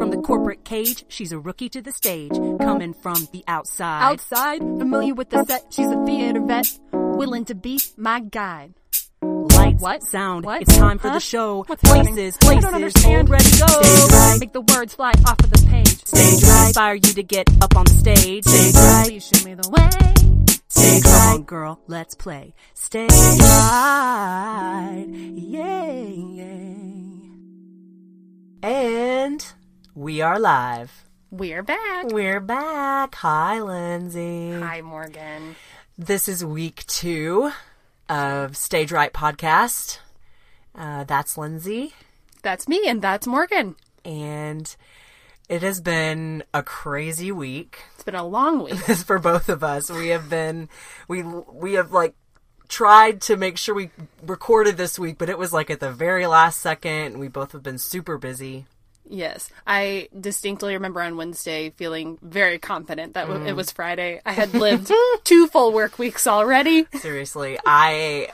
From the corporate cage, she's a rookie to the stage, coming from the outside. Outside, familiar with the set, she's a theater vet, willing to be my guide. Lights, What? sound, What? it's time for Huh? the show. What's happening? places, I places, don't understand. ready, go. Stage right. Make the words fly off of the page. Stage right. Inspire you to get up on the stage. Stage right. Please show me the way. Stage Come on, girl, let's play. Stage right. Yeah, yeah. And we are live. We're back. We're back. Hi, Lindsay. Hi, Morgan. This is week two of Stage Right Podcast. Uh, that's Lindsay. That's me, and that's Morgan. And it has been a crazy week. It's been a long week. for both of us. We have been we we have like tried to make sure we recorded this week, but it was like at the very last second. We both have been super busy. Yes, I distinctly remember on Wednesday feeling very confident that w it mm. was Friday. I had lived two full work weeks already. Seriously, I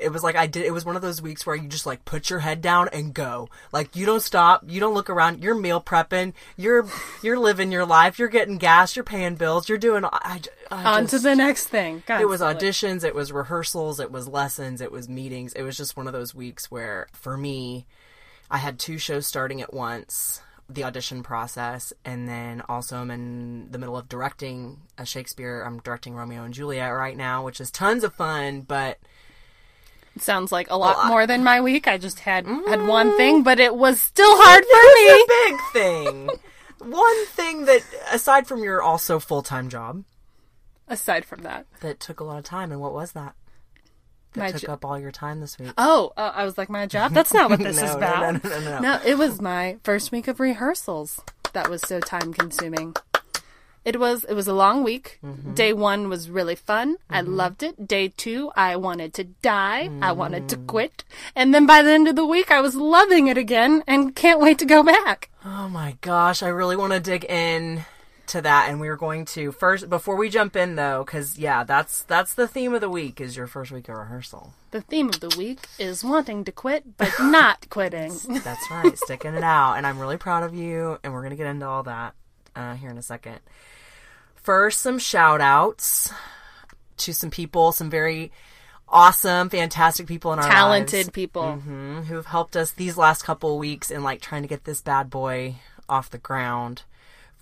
it was like I did it was one of those weeks where you just like put your head down and go. Like you don't stop, you don't look around, you're meal prepping, you're you're living your life, you're getting gas, you're paying bills, you're doing I, I On to the next thing. It was auditions, it was rehearsals, it was lessons, it was meetings. It was just one of those weeks where, for me, I had two shows starting at once, the audition process, and then also I'm in the middle of directing a Shakespeare. I'm directing Romeo and Juliet right now, which is tons of fun, but It sounds like a lot lot. more than my week. I just had had mm-hmm. one thing, but it was still hard for me. a big thing. One thing that, aside from your also full time job, Aside from that, that took a lot of time, and what was that? That My took jo- up all your time this week. oh, uh, I was like, my job. That's not what this No, is about. no, no, no, no. No, it was my first week of rehearsals. That was so time consuming. It was it was a long week. Mm-hmm. Day 1 was really fun. I loved it. Day 2, I wanted to die. I wanted Mm. to quit. And then by the end of the week, I was loving it again and can't wait to go back. Oh my gosh, I really want to dig in to that and we were going to first before we jump in though cuz yeah, that's that's the theme of the week is your first week of rehearsal. The theme of the week is wanting to quit but not quitting. That's right, sticking it out and I'm really proud of you and we're going to get into all that uh, here in a second. First, some shout outs to some people, some very awesome, fantastic people in our Talented lives. people. Mhm, who've helped us these last couple weeks in like trying to get this bad boy off the ground.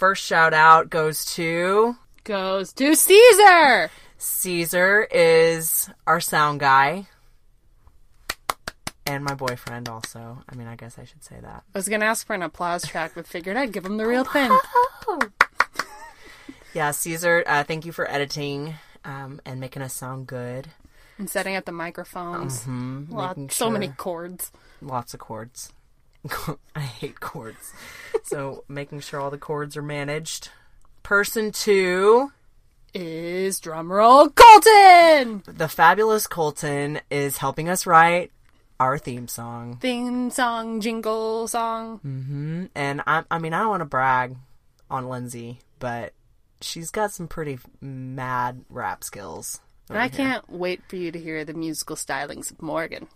First shout out goes to Goes to Caesar. Caesar is our sound guy. And my boyfriend also. I mean, I guess I should say that. I was going to ask for an applause track but figured I'd give him the real thing. Yeah, Caesar, uh, thank you for editing um, and making us sound good. And setting up the microphones. Mm-hmm. Lot- Making so many sure- cords. Lots of cords. I hate cords. So making sure all the cords are managed. Person two, Is drumroll Colton! the fabulous Colton is helping us write our theme song. Theme song, jingle song. hmm And I, I mean, I don't want to brag on Lindsay, but she's got some pretty mad rap skills. And I can't wait for you to hear the musical stylings of Morgan.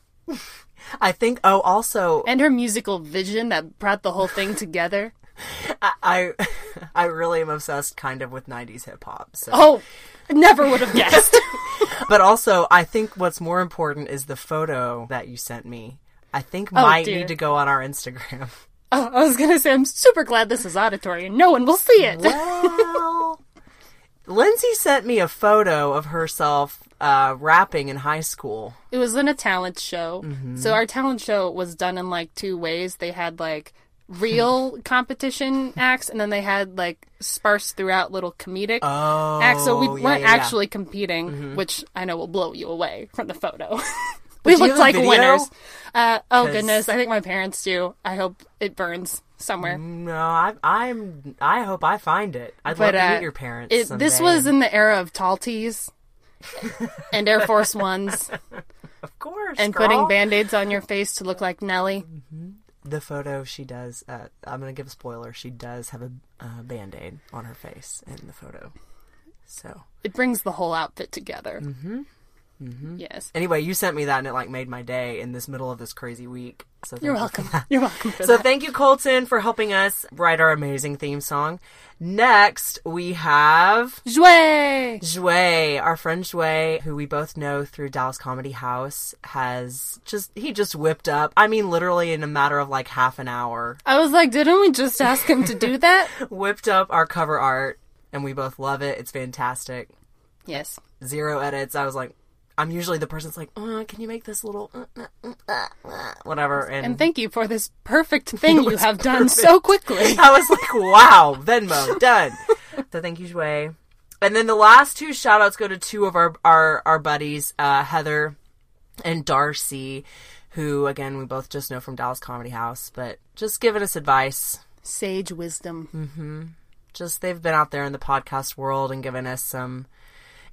I think. Oh, also, And her musical vision that brought the whole thing together. I, I, I really am obsessed, kind of, with '90s hip hop. So, Oh, never would have guessed. but also, I think what's more important is the photo that you sent me. I think oh, might Oh, dear. need to go on our Instagram. oh, I was going to say, I'm super glad this is auditory and no one will see it. Well, Lindsay sent me a photo of herself uh, rapping in high school. It was in a talent show. Mm-hmm. So our talent show was done in like two ways. They had like real competition acts and then they had like sparse throughout little comedic Oh, acts. So we yeah, weren't yeah, Mm-hmm. yeah. actually competing, which I know will blow you away from the photo. we looked like video? winners. Uh, oh goodness, I think my parents do. I hope it burns somewhere. No, I, I'm. I hope I find it. I'd But love to uh, meet your parents. it, this was in the era of tall tees and Air Force Ones of course, and girl. putting band aids on your face to look like Nelly. the photo. She does. Uh, I'm gonna give a spoiler. She does have a uh, band aid on her face in the photo. So It brings the whole outfit together. Mm-hmm. Mm-hmm. Yes. Anyway, you sent me that and it like made my day in this middle of this crazy week. So You're thank you welcome. You're welcome So that. thank you, Colton, for helping us write our amazing theme song. Next, we have Jouet! Jue, our friend Jue, who we both know through Dallas Comedy House, has just he just whipped up. I mean, literally in a matter of like half an hour, I was like, didn't we just ask him to do that? whipped up our cover art, and we both love it. It's fantastic. yes. Zero edits. I was like, I'm usually the person that's like, uh, can you make this little uh, uh, uh, uh, uh," whatever? And, And thank you for this perfect thing you have done so quickly. I was like, wow, Venmo, done. so thank you, Jue. And then the last two shout outs go to two of our, our, our buddies, uh, Heather and Darcy, who, again, we both just know from Dallas Comedy House, but just giving us advice. Sage wisdom. Just they've been out there in the podcast world and given us some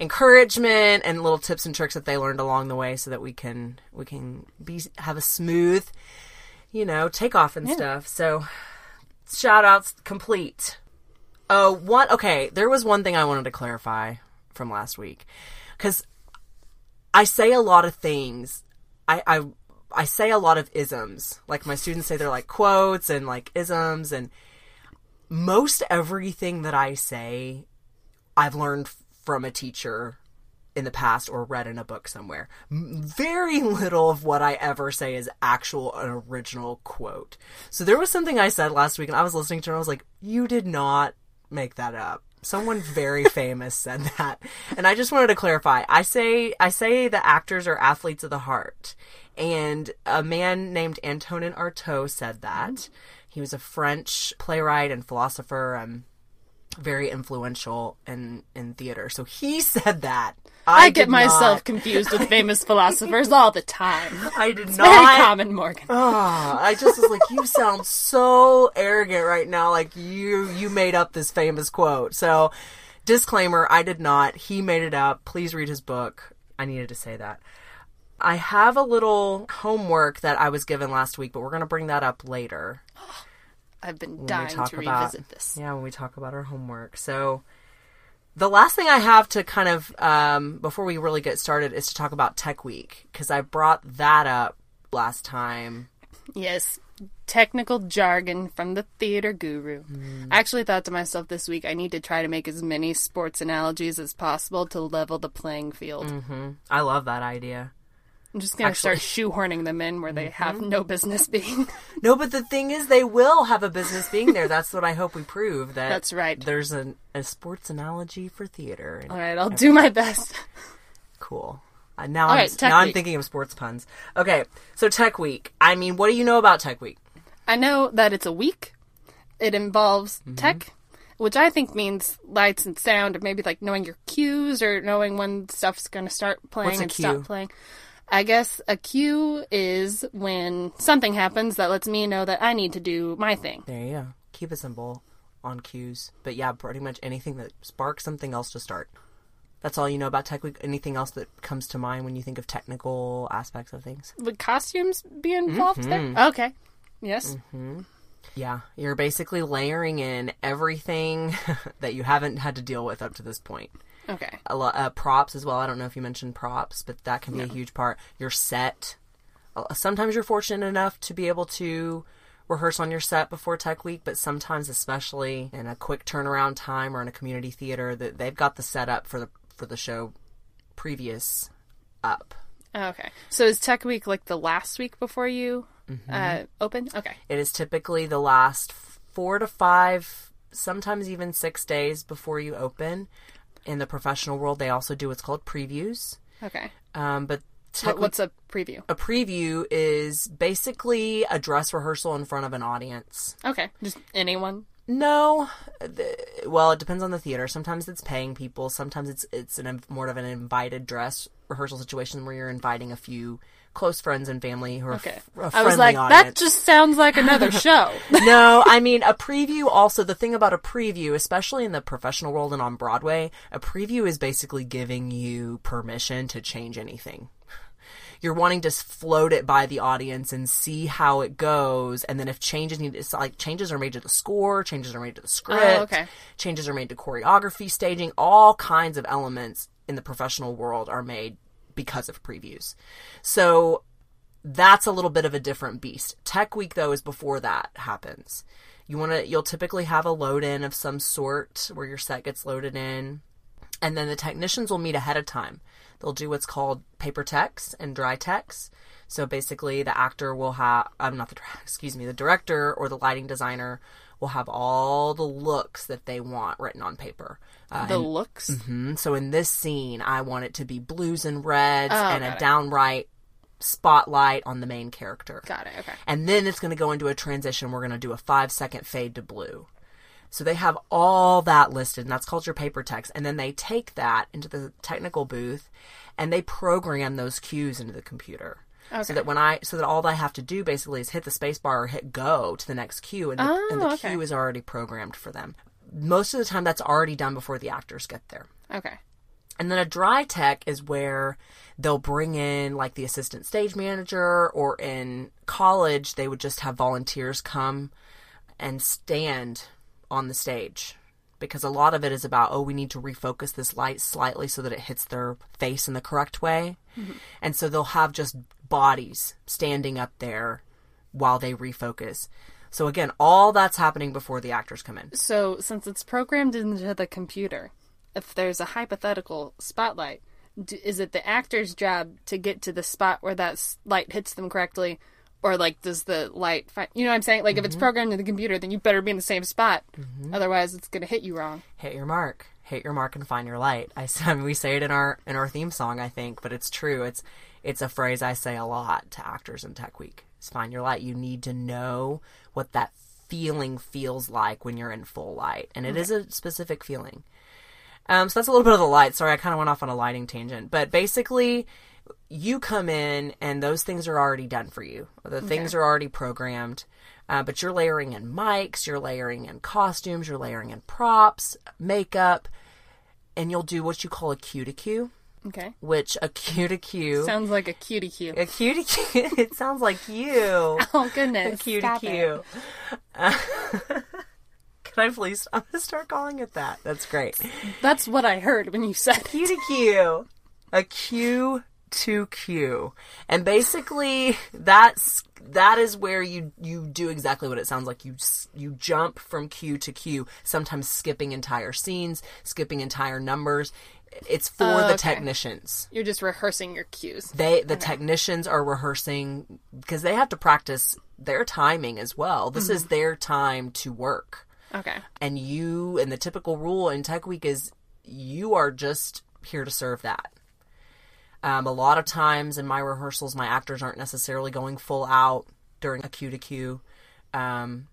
encouragement and little tips and tricks that they learned along the way so that we can we can be have a smooth you know takeoff and stuff. So shout outs complete. Oh one okay there was one thing i wanted to clarify from last week. Because i say a lot of things. I i i say a lot of isms. Like my students say they're like quotes and like isms and most everything that I say, I've learned from a teacher in the past or read in a book somewhere. Very little of what I ever say is actual an original quote. So there was something I said last week and I was listening to it and I was like, you did not make that up. Someone very famous said that. And I just wanted to clarify. I say I say the actors are athletes of the heart. And a man named Antonin Artaud said that. He was a French playwright and philosopher, um, very influential in in theater. So he said that. I, did get myself not. confused with famous philosophers all the time. I did Very not. common, Morgan. Ah, I just was like, you sound so arrogant right now. Like you, you made up this famous quote. So, disclaimer: I did not. He made it up. Please read his book. I needed to say that. I have a little homework that I was given last week, but we're going to bring that up later. I've been dying to about revisit this. yeah when we talk about our homework so the last thing i have to kind of um, before we really get started is to talk about tech week because i brought that up last time Yes, technical jargon from the theater guru. Hmm. I actually thought to myself this week, I need to try to make as many sports analogies as possible to level the playing field. i love that idea I'm just going to Actually- Mm-hmm. start shoehorning them in where they have no business being. no but the thing is they will have a business being there that's what i hope we prove that That's right. there's an, a sports analogy for theater All right, I'll do my best. cool uh, now, All I'm, right, now I'm thinking of sports puns. Okay, so Tech Week. I mean, what do you know about Tech Week? I know that it's a week. It involves Mm-hmm. tech, which I think means lights and sound, or maybe like knowing your cues or knowing when stuff's going to start playing and cue? stop playing. I guess a cue is when something happens that lets me know that I need to do my thing. There you go. Keep it simple on cues. But yeah, pretty much anything that sparks something else to start. That's all you know about Tech Week. Anything else that comes to mind when you think of technical aspects of things? Would costumes be involved Mm-hmm. there? Okay. Yes. Yeah, you're basically layering in everything that you haven't had to deal with up to this point. Okay. a lot uh, props as well. I don't know if you mentioned props, but that can be a huge part. Your set. Uh, Sometimes you're fortunate enough to be able to rehearse on your set before Tech Week, but sometimes, especially in a quick turnaround time or in a community theater, that they've got the setup for the for the show previous up. Okay. So is Tech Week like the last week before you Mm-hmm. uh, open? Okay. It is typically the last four to five, sometimes even six days before you open. In the professional world, they also do what's called previews. Okay. Um, but what's a preview? a preview is basically a dress rehearsal in front of an audience. Okay. Just anyone. No, th- well, it depends on the theater. Sometimes it's paying people. Sometimes it's it's an more of an invited dress rehearsal situation where you're inviting a few close friends and family who are Okay. f- a I was like, audience. that just sounds like another show. no, I mean a preview. Also, the thing about a preview, especially in the professional world and on Broadway, a preview is basically giving you permission to change anything. You're wanting to float it by the audience and see how it goes, and then if changes need, it's like changes are made to the score, changes are made to the oh, script, Oh, okay. changes are made to choreography, staging, all kinds of elements in the professional world are made because of previews. So that's a little bit of a different beast. Tech week though is before that happens. You want to you'll typically have a load in of some sort where your set gets loaded in and then the technicians will meet ahead of time. They'll do what's called paper techs and dry techs. So basically the actor will have I'm um, not the excuse me, the director or the lighting designer will have all the looks that they want written on paper. Uh, The looks. Mhm. So in this scene, I want it to be blues and reds Oh, and a it. downright spotlight on the main character. Got it. Okay. And then it's going to go into a transition. We're going to do a five second fade to blue. So they have all that listed, and that's called your paper techs. And then they take that into the technical booth and they program those cues into the computer. So that when I, so that all I have to do basically is hit the space bar or hit go to the next cue, and the, Oh, and the okay. cue is already programmed for them. Most of the time, that's already done before the actors get there. Okay. And then a dry tech is where they'll bring in like the assistant stage manager, or in college, they would just have volunteers come and stand on the stage. Because a lot of it is about, oh, we need to refocus this light slightly so that it hits their face in the correct way. Mm-hmm. And so they'll have just bodies standing up there while they refocus. So again, all that's happening before the actors come in. So, since it's programmed into the computer, if there's a hypothetical spotlight, d- is it the actor's job to get to the spot where that light hits them correctly? Or, like, does the light find. You know what I'm saying? Like, if it's mm-hmm. programmed into the computer, then you better be in the same spot. Mm-hmm. Otherwise, it's going to hit you wrong. hit your mark hit your mark and find your light I mean, we say it in our in our theme song i think but it's true it's it's a phrase i say a lot to actors in tech week. Is find your light. You need to know what that feeling feels like when you're in full light and it is a specific feeling. Um, so that's a little bit of the light. Sorry i kind of went off on a lighting tangent but basically you come in and those things are already done for you. The things are already programmed, uh, but you're layering in mics, you're layering in costumes, you're layering in props, makeup, and you'll do what you call a cue to cue, Okay. Which a cutie cue. Sounds like a cutie cue. A cutie cue. it sounds like you. Oh goodness. A cutie cue. Uh, can I please? I'm gonna start calling it that. That's great. That's what I heard when you said cutie cue. A cue to cue. And basically that's that is where you you do exactly what it sounds like you you jump from cue to cue, sometimes skipping entire scenes, skipping entire numbers. It's for oh, okay. the technicians. You're just rehearsing your cues. They the okay. technicians are rehearsing because they have to practice their timing as well. This mm-hmm. is their time to work. Okay. And you and the typical rule in Tech Week is you are just here to serve that um, a lot of times in my rehearsals my actors aren't necessarily going full out during a cue to cue um,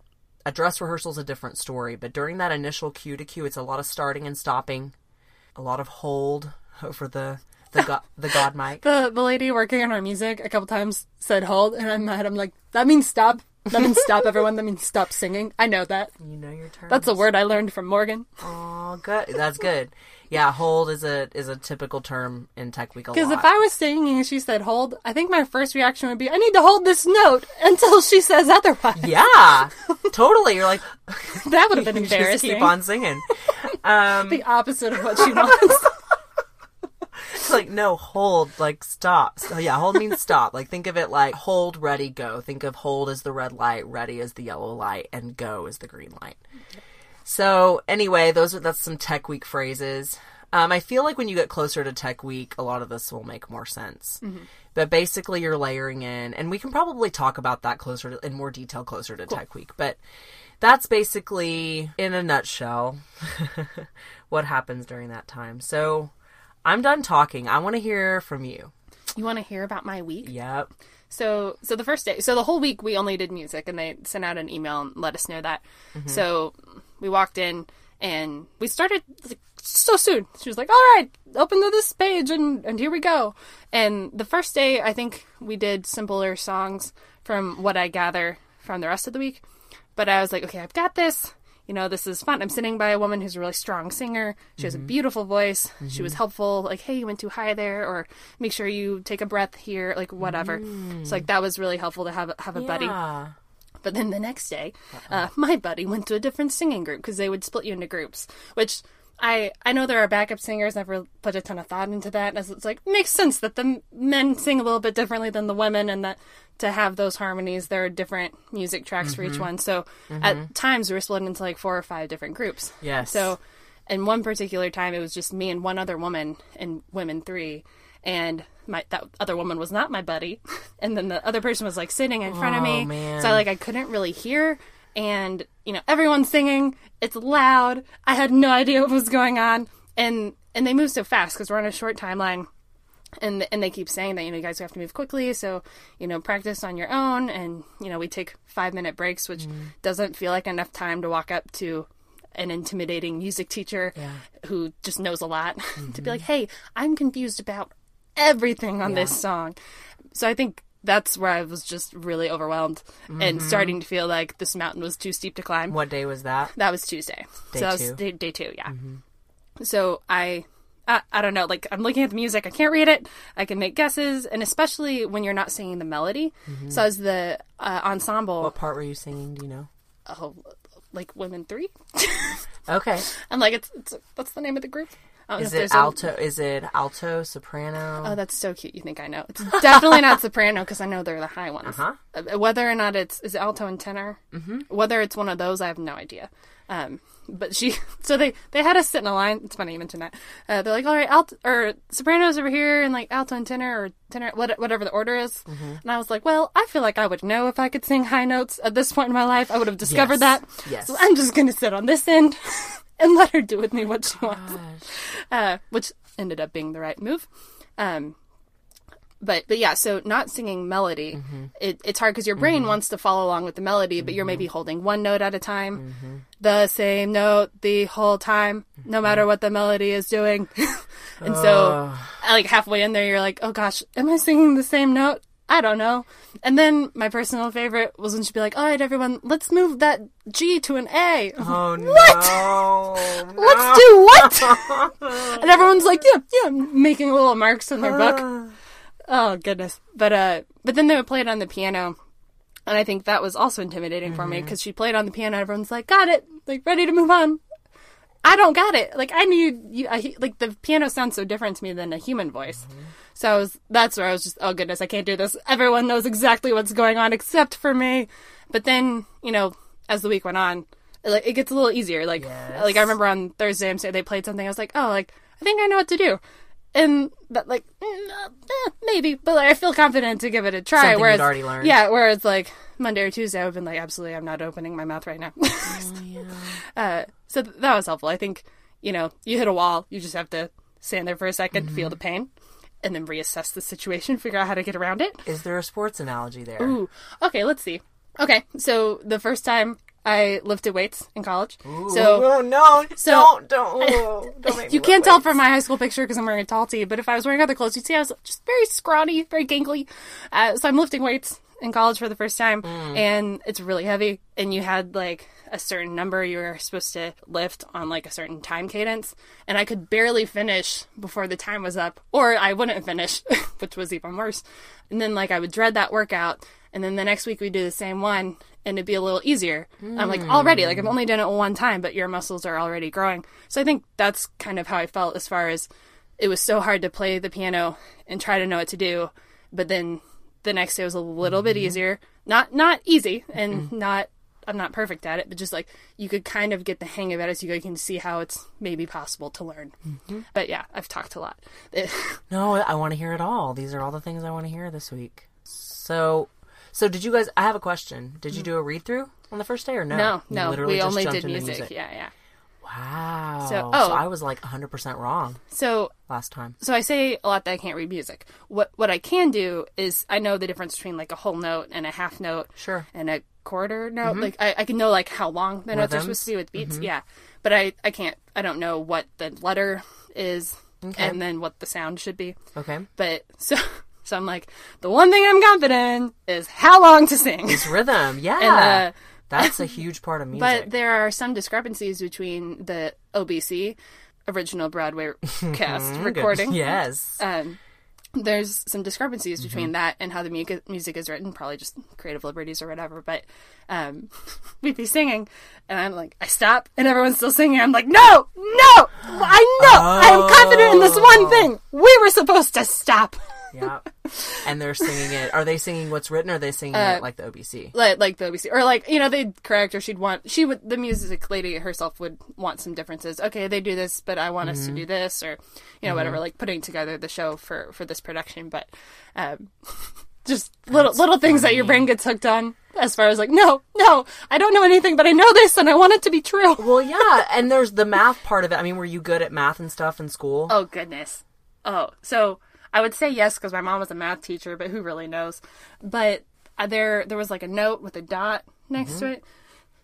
a dress rehearsal is a different story but during that initial cue to cue it's a lot of starting and stopping a lot of hold over the the god the god mic The the lady working on our music a couple times said hold, and I'm mad. I'm like, that means stop. That means stop, everyone. That means stop singing. I know that. you know your turn That's a word I learned from Morgan. oh good that's good yeah hold is a is a typical term in tech week Because if I was singing and she said hold, I think my first reaction would be, I need to hold this note until she says otherwise. Yeah, totally. You're like, That would have been embarrassing. keep on singing. Um, The opposite of what she wants. it's like, no, hold, like, stop. So, yeah, hold means stop. Like, think of it like hold, ready, go. Think of hold as the red light, ready as the yellow light, and go as the green light. So, anyway, those are that's some tech week phrases. Um, I feel like when you get closer to tech week, a lot of this will make more sense. But basically, you're layering in, and we can probably talk about that closer to, in more detail closer to tech week. But that's basically, in a nutshell, what happens during that time. So, I'm done talking. I want to hear from you. you want to hear about my week? Yep. So, so the first day, so the whole week we only did music, and they sent out an email and let us know that. So we walked in and we started like, so soon. She was like, "All right, open to this page, and and here we go." And the first day, I think we did simpler songs from what I gather from the rest of the week. But I was like, "Okay, I've got this." You know, this is fun. I'm sitting by a woman who's a really strong singer. She has a mm-hmm. beautiful voice. She was mm-hmm. helpful. Like, hey, you went too high there, or make sure you take a breath here, like whatever. So like mm. that was really helpful to have have a buddy. But then the next day, uh, my buddy went to a different singing group because they would split you into groups, which I I know there are backup singers. Never put a ton of thought into that. As it's like makes sense that the men sing a little bit differently than the women, and that to have those harmonies, there are different music tracks for Mm-hmm. each one. So at times we were split into like four or five different groups. Yes. So in one particular time, it was just me and one other woman and women three, and my that other woman was not my buddy, and then the other person was like sitting in front of Oh, me, man. so like I couldn't really hear, and you know everyone's singing, it's loud. I had no idea what was going on, and and they move so fast because we're on a short timeline. And, and they keep saying that you know you guys have to move quickly. So you know practice on your own. And you know we take five minute breaks which mm. doesn't feel like enough time to walk up to an intimidating music teacher who just knows a lot to be mm-hmm. like, hey, I'm confused about everything on this song. So I think that's where I was just really overwhelmed and mm-hmm. starting to feel like this mountain was too steep to climb. What day was that? That was Tuesday. Day so that two. was day, day two, yeah. Mm-hmm. So I, I, I don't know, like I'm looking at the music, I can't read it, I can make guesses, and especially when you're not singing the melody. Mm-hmm. So as the uh, ensemble, What part were you singing? Do you know? oh, like Women Three, Okay. I'm like, it's, it's what's the name of the group? Know Is it there's a- alto? Is it alto, soprano? Oh, that's so cute. You think I know? It's definitely not soprano because I know they're the high ones. Uh-huh. Uh, Whether or not it's is it alto and tenor, mm-hmm. whether it's one of those, I have no idea. Um, but she, so they they had us sit in a line. It's funny you mentioned that. Uh, they're like, all right, alto or sopranos over here, and like alto and tenor or tenor, what, whatever the order is. Mm-hmm. And I was like, well, I feel like I would know if I could sing high notes at this point in my life. I would have discovered Yes. that. Yes. So I'm just gonna sit on this end and let her do with me what she wants uh, which ended up being the right move. Um, but but yeah, so not singing melody, Mm-hmm. it, it's hard because your brain wants to follow along with the melody, but you're maybe holding one note at a time, the same note the whole time, no matter what the melody is doing. and so, like halfway in there, you're like, oh gosh, am I singing the same note? I don't know. And then my personal favorite was when she'd be like, all right, everyone, let's move that G to an A. Oh no! Let's do what? and everyone's like, yeah, yeah, making little marks in their book. Oh goodness. But uh, but then they would play it on the piano, and I think that was also intimidating for me because she played on the piano. Everyone's like, got it, like ready to move on. I don't got it. Like I need you. I, like the piano sounds so different to me than a human voice. So I was. That's where I was just. Oh goodness, I can't do this. Everyone knows exactly what's going on except for me. But then you know, as the week went on, it, like it gets a little easier. Like Yes. like I remember on Thursday, I'm saying they played something. I was like, oh, like I think I know what to do. And that, like, mm, uh, eh, maybe, but like, I feel confident to give it a try. Something whereas, already learned. yeah, whereas like Monday or Tuesday, I've been like, absolutely, I'm not opening my mouth right now. uh, so th- that was helpful. I think you know, you hit a wall, you just have to stand there for a 2nd Mm-hmm. feel the pain, and then reassess the situation, figure out how to get around it. Is there a sports analogy there? Ooh, okay, let's see. Okay, so the first time I lifted weights in college, Ooh, so no! so- don't don't oh, don't you can't tell like- from my high school picture because I'm wearing a tall tee, but if I was wearing other clothes, you'd see I was just very scrawny, very gangly. Uh, so I'm lifting weights in college for the first time, Mm. and it's really heavy. And you had like a certain number you were supposed to lift on like a certain time cadence, and I could barely finish before the time was up, or I wouldn't finish, which was even worse. And then like I would dread that workout, and then the next week we'd do the same one, and it'd be a little easier. I'm like already like I've only done it one time, but your muscles are already growing. So I think that's kind of how I felt as far as it was so hard to play the piano and try to know what to do, but then the next day was a little bit mm-hmm. easier. Not not easy and mm-hmm. not I'm not perfect at it, but just like you could kind of get the hang of it as you go. You can see how it's maybe possible to learn. Mm-hmm. But yeah, I've talked a lot. No, I want to hear it all. These are all the things I want to hear this week. So, so did you guys? I have a question. Did you mm. do a read through on the first day or no? no, You no, we only did into music. Yeah, yeah. Wow. So- oh. I was like 100 percent wrong So last time. so I say a lot that I can't read music. What what I can do is I know the difference between like a whole note and a half note. Sure. And a quarter note. Like I, I can know like how long the notes are supposed to be with beats. Yeah. But I, I can't I don't know what the letter is and then what the sound should be. Okay. But so so I'm like, the one thing I'm confident in is how long to sing. It's rhythm. Yeah. And, uh, That's a huge part of music. But there are some discrepancies between the OBC, original Broadway cast recording. Yes. Um, there's some discrepancies Mm-hmm. between that and how the mu- music is written, probably just creative liberties or whatever. But um, we'd be singing, and I'm like, I stop, and everyone's still singing. I'm like, no, no, I know. I am confident in this one thing. We were supposed to stop. Yeah. And they're singing it. Are they singing what's written or are they singing Uh, it like the OBC? Like, like the OBC, or like you know, they'd correct or she'd want she would the music lady herself would want some differences. Okay, they do this, but I want us to do this, or you know, whatever. Like putting together the show for for this production, but um, just little little things that your brain gets hooked on. As far as like, no, no, I don't know anything, but I know this, and I want it to be true. Well, yeah. And there's the math part of it. I mean, were you good at math and stuff in school? Oh goodness. Oh, so I would say yes because my mom was a math teacher, but who really knows? But uh, there, there was like a note with a dot next to mm-hmm. it.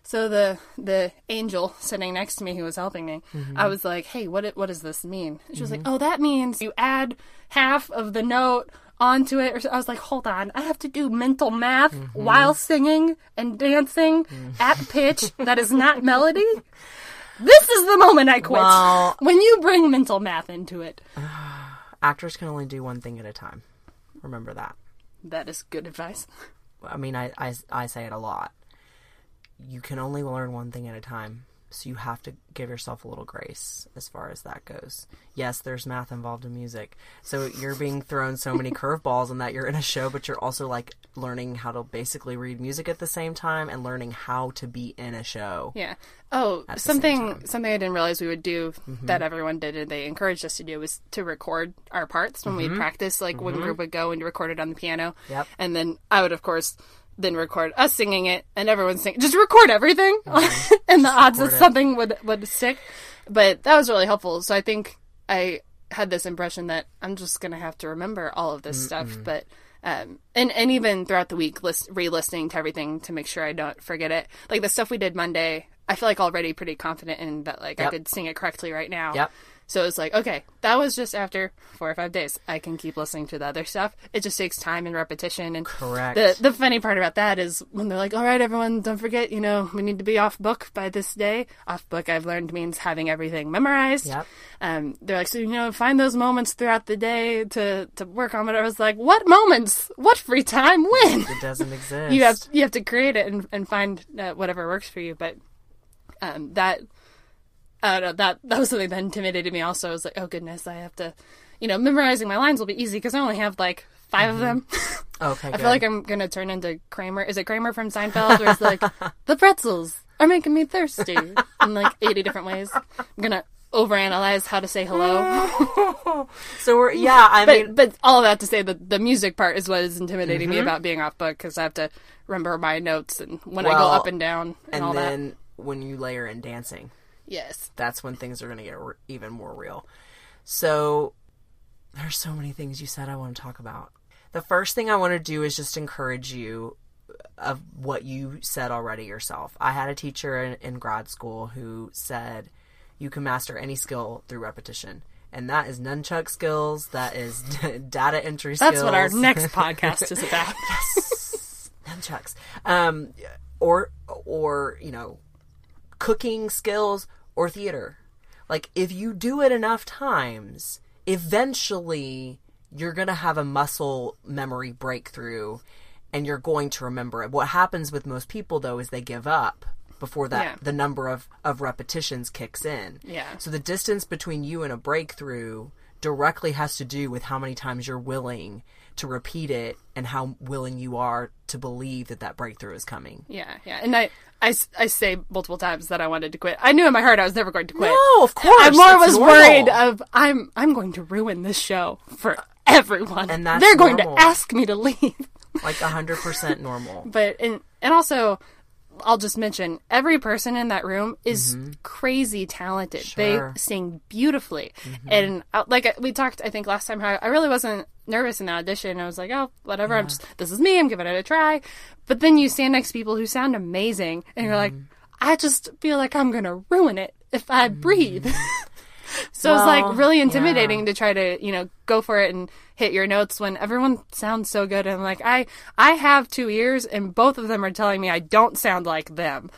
So the the angel sitting next to me who was helping me, I mm-hmm. was like, "Hey, what what does this mean?" She was like, mm-hmm. "Oh, that means you add half of the note onto it." I was like, "Hold on, I have to do mental math while singing and dancing mm. at pitch that is not melody." This is the moment I quit. Well- when you bring mental math into it, Actors can only do one thing at a time. Remember that. that is good advice. I mean, I, I, I say it a lot. You can only learn one thing at a time. So you have to give yourself a little grace as far as that goes. Yes, there's math involved in music. So you're being thrown so many curveballs in that you're in a show, but you're also like learning how to basically read music at the same time and learning how to be in a show. Yeah. Oh, something something I didn't realize we would do mm-hmm. that everyone did and they encouraged us to do was to record our parts when we'd mm-hmm. practice. Like one mm-hmm. group would go and record it on the piano. Yep. And then I would of course then record us singing it and everyone singing. Just record everything, and the odds that it. something would would stick. But that was really helpful. So I think I had this impression that I'm just gonna have to remember all of this stuff, but. Um, and, and even throughout the week, list, re-listening to everything to make sure I don't forget it. Like the stuff we did Monday, I feel like already pretty confident in that, like I could sing it correctly right now. Yep. So it's like, okay, that was just after four or five days. I can keep listening to the other stuff. It just takes time and repetition. And Correct. the the funny part about that is when they're like, all right, everyone, don't forget, you know, we need to be off book by this day. Off book, I've learned means having everything memorized. Yep. Um, they're like, so you know, find those moments throughout the day to to work on it. I was like, what moments? What free time? When? It doesn't exist. you have you have to create it and, and find uh, whatever works for you. But um, that I don't know that that was something that intimidated me. Also, I was like, oh goodness, I have to, you know, memorizing my lines will be easy because I only have like 5 of them. okay, I feel like I'm gonna turn into Kramer. Is it Kramer from Seinfeld? Where it's like the pretzels are making me thirsty in like 80 different ways. I'm gonna overanalyze how to say hello. so we're yeah. I But mean, but all of that to say that the music part is what is intimidating Mm-hmm. me about being off book because I have to remember my notes and when I go up and down and, and all that. then when you layer in dancing, Yes. that's when things are going to get re- even more real. So there's so many things you said I want to talk about. The first thing I want to do is just encourage you of what you said already yourself. I had a teacher in, in grad school who said you can master any skill through repetition. And that is nunchuck skills. That is data entry skills. That's what our next podcast is about. Yes, nunchucks. Um, or or you know, cooking skills or theater. Like if you do it enough times, eventually you're gonna have a muscle memory breakthrough, and you're going to remember it. What happens with most people though is they give up before that Yeah. the number of of repetitions kicks in. Yeah. So the distance between you and a breakthrough directly has to do with how many times you're willing to repeat it and how willing you are to believe that that breakthrough is coming. Yeah, yeah. And I, I, s- I say multiple times that I wanted to quit. I knew in my heart I was never going to quit. No, of course. I more was normal. worried of I'm I'm going to ruin this show for everyone. And that's They're going normal. to ask me to leave. like 100% normal. but and and also I'll just mention every person in that room is crazy talented. Mm-hmm. Sure. Mm-hmm. They sing beautifully, and uh, like uh, we talked, I think last time, how I really wasn't nervous in the audition. I was like, oh, whatever. I'm just this is me. I'm giving it a try. But then you stand next to people who sound amazing, and you're like, Mm-hmm. I just feel like I'm gonna ruin it if I breathe. So it's like really intimidating to try to, you know, go for it and hit your notes when everyone sounds so good and like I I have two ears and both of them are telling me I don't sound like them.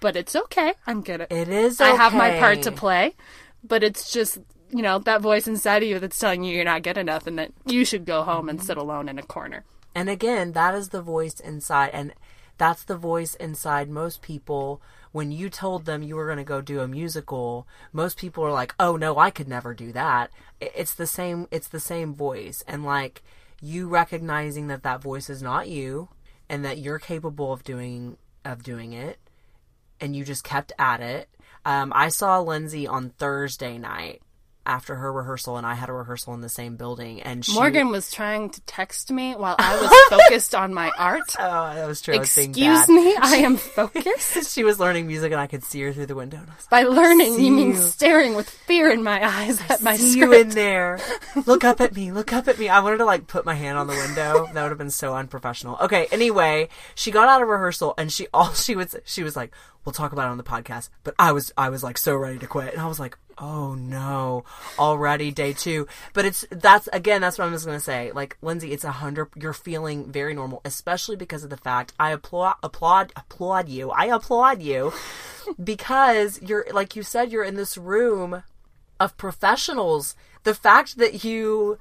But it's okay. I'm good at It is I have my part to play. But it's just you know, that voice inside of you that's telling you you're not good enough and that you should go home and mm-hmm. sit alone in a corner. And again, that is the voice inside, and that's the voice inside most people when you told them you were going to go do a musical, most people are like, "Oh no, I could never do that." It's the same. It's the same voice, and like you recognizing that that voice is not you, and that you're capable of doing of doing it, and you just kept at it. Um, I saw Lindsay on Thursday night after her rehearsal, and I had a rehearsal in the same building, and she, Morgan was trying to text me while I was focused on my art. Oh, that was true. I was Excuse me, I am focused. she was learning music, and I could see her through the window. I was By learning, you mean staring with fear in my eyes at my like, see you in there. Look up at me. Look up at me. I wanted to like put my hand on the window. That would have been so unprofessional. Okay. Anyway, she got out of rehearsal, and she all she was she was like, "We'll talk about it on the podcast." But I was I was like so ready to quit, and I was like, "Oh no, already day two. But it's that's again that's what I'm just gonna say. Like Lindsay, it's a hundred. You're feeling very normal, especially because of the fact I applaud applaud applaud you. I applaud you because you're like you said you're in this room of professionals. The fact that you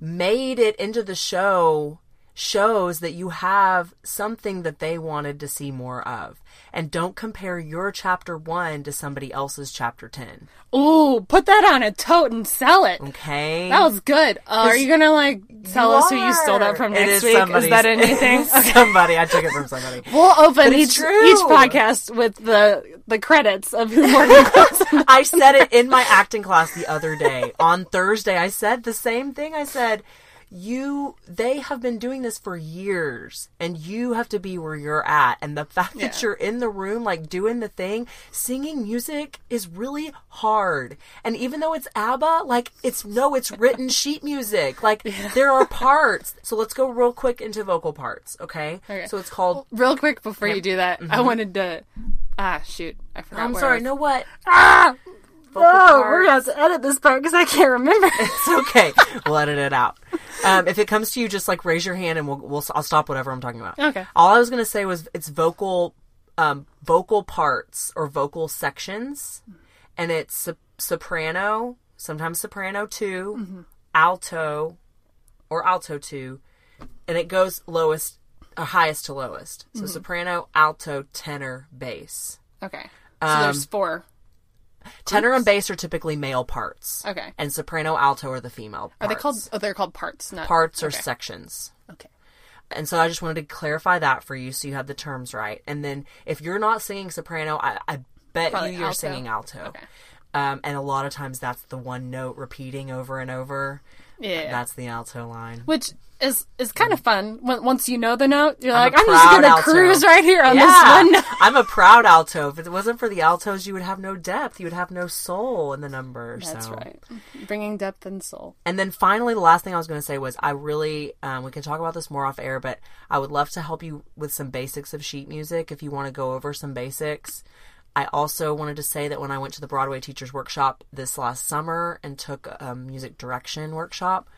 made it into the show shows that you have something that they wanted to see more of. And don't compare your chapter 1 to somebody else's chapter 10. Ooh, put that on a tote and sell it. Okay? That was good. Uh, are you gonna like tell us who you stole that from next is week? Is that anything? is Somebody. I took it from somebody. We'll open each true. each podcast with the the credits of who Morgan. I said it in my acting class the other day. On Thursday, I said the same thing. I said, you, they have been doing this for years and you have to be where you're at. And the fact that you're in the room, like doing the thing, singing music is really hard. And even though it's ABBA, like it's, no, it's written sheet music. Like there are parts. So let's go real quick into vocal parts. Okay. Okay. So it's called, Real quick before you do that, I wanted to. Ah, shoot! I forgot. Mm-hmm. I'm sorry. I was- No, what? Ah! Vocal Oh, we're gonna have to edit this part because I can't remember. It's okay. We'll edit it out. Um, if it comes to you, just like raise your hand and we'll, we'll I'll stop whatever I'm talking about. Okay. All I was gonna say was it's vocal, um, vocal parts or vocal sections, and it's sop- soprano, sometimes soprano 2 alto, or alto two, and it goes lowest, or highest to lowest. So soprano, alto, tenor, bass. okay, so Um, there's four. Tenor and bass are typically male parts. Okay. And soprano, alto are the female. Are they called? Oh, they're called parts, not parts or okay. sections. Okay. And so I just wanted to clarify that for you so you had the terms right. And then if you're not singing soprano, I, I bet Probably you you're alto. singing alto. Okay. Um, and a lot of times that's the one note repeating over and over. Yeah. That's the alto line. Which is is kind of fun. When, once you know the note, you're I'm like, I'm just gonna alto. cruise right here on yeah, this one. I'm a proud alto. If it wasn't for the altos, you would have no depth. You would have no soul in the number. That's so. right. Bringing depth and soul. And then finally, the last thing I was going to say was I really, um, we can talk about this more off air, but I would love to help you with some basics of sheet music if you want to go over some basics. I also wanted to say that when I went to the Broadway Teachers Workshop this last summer and took a music direction workshop,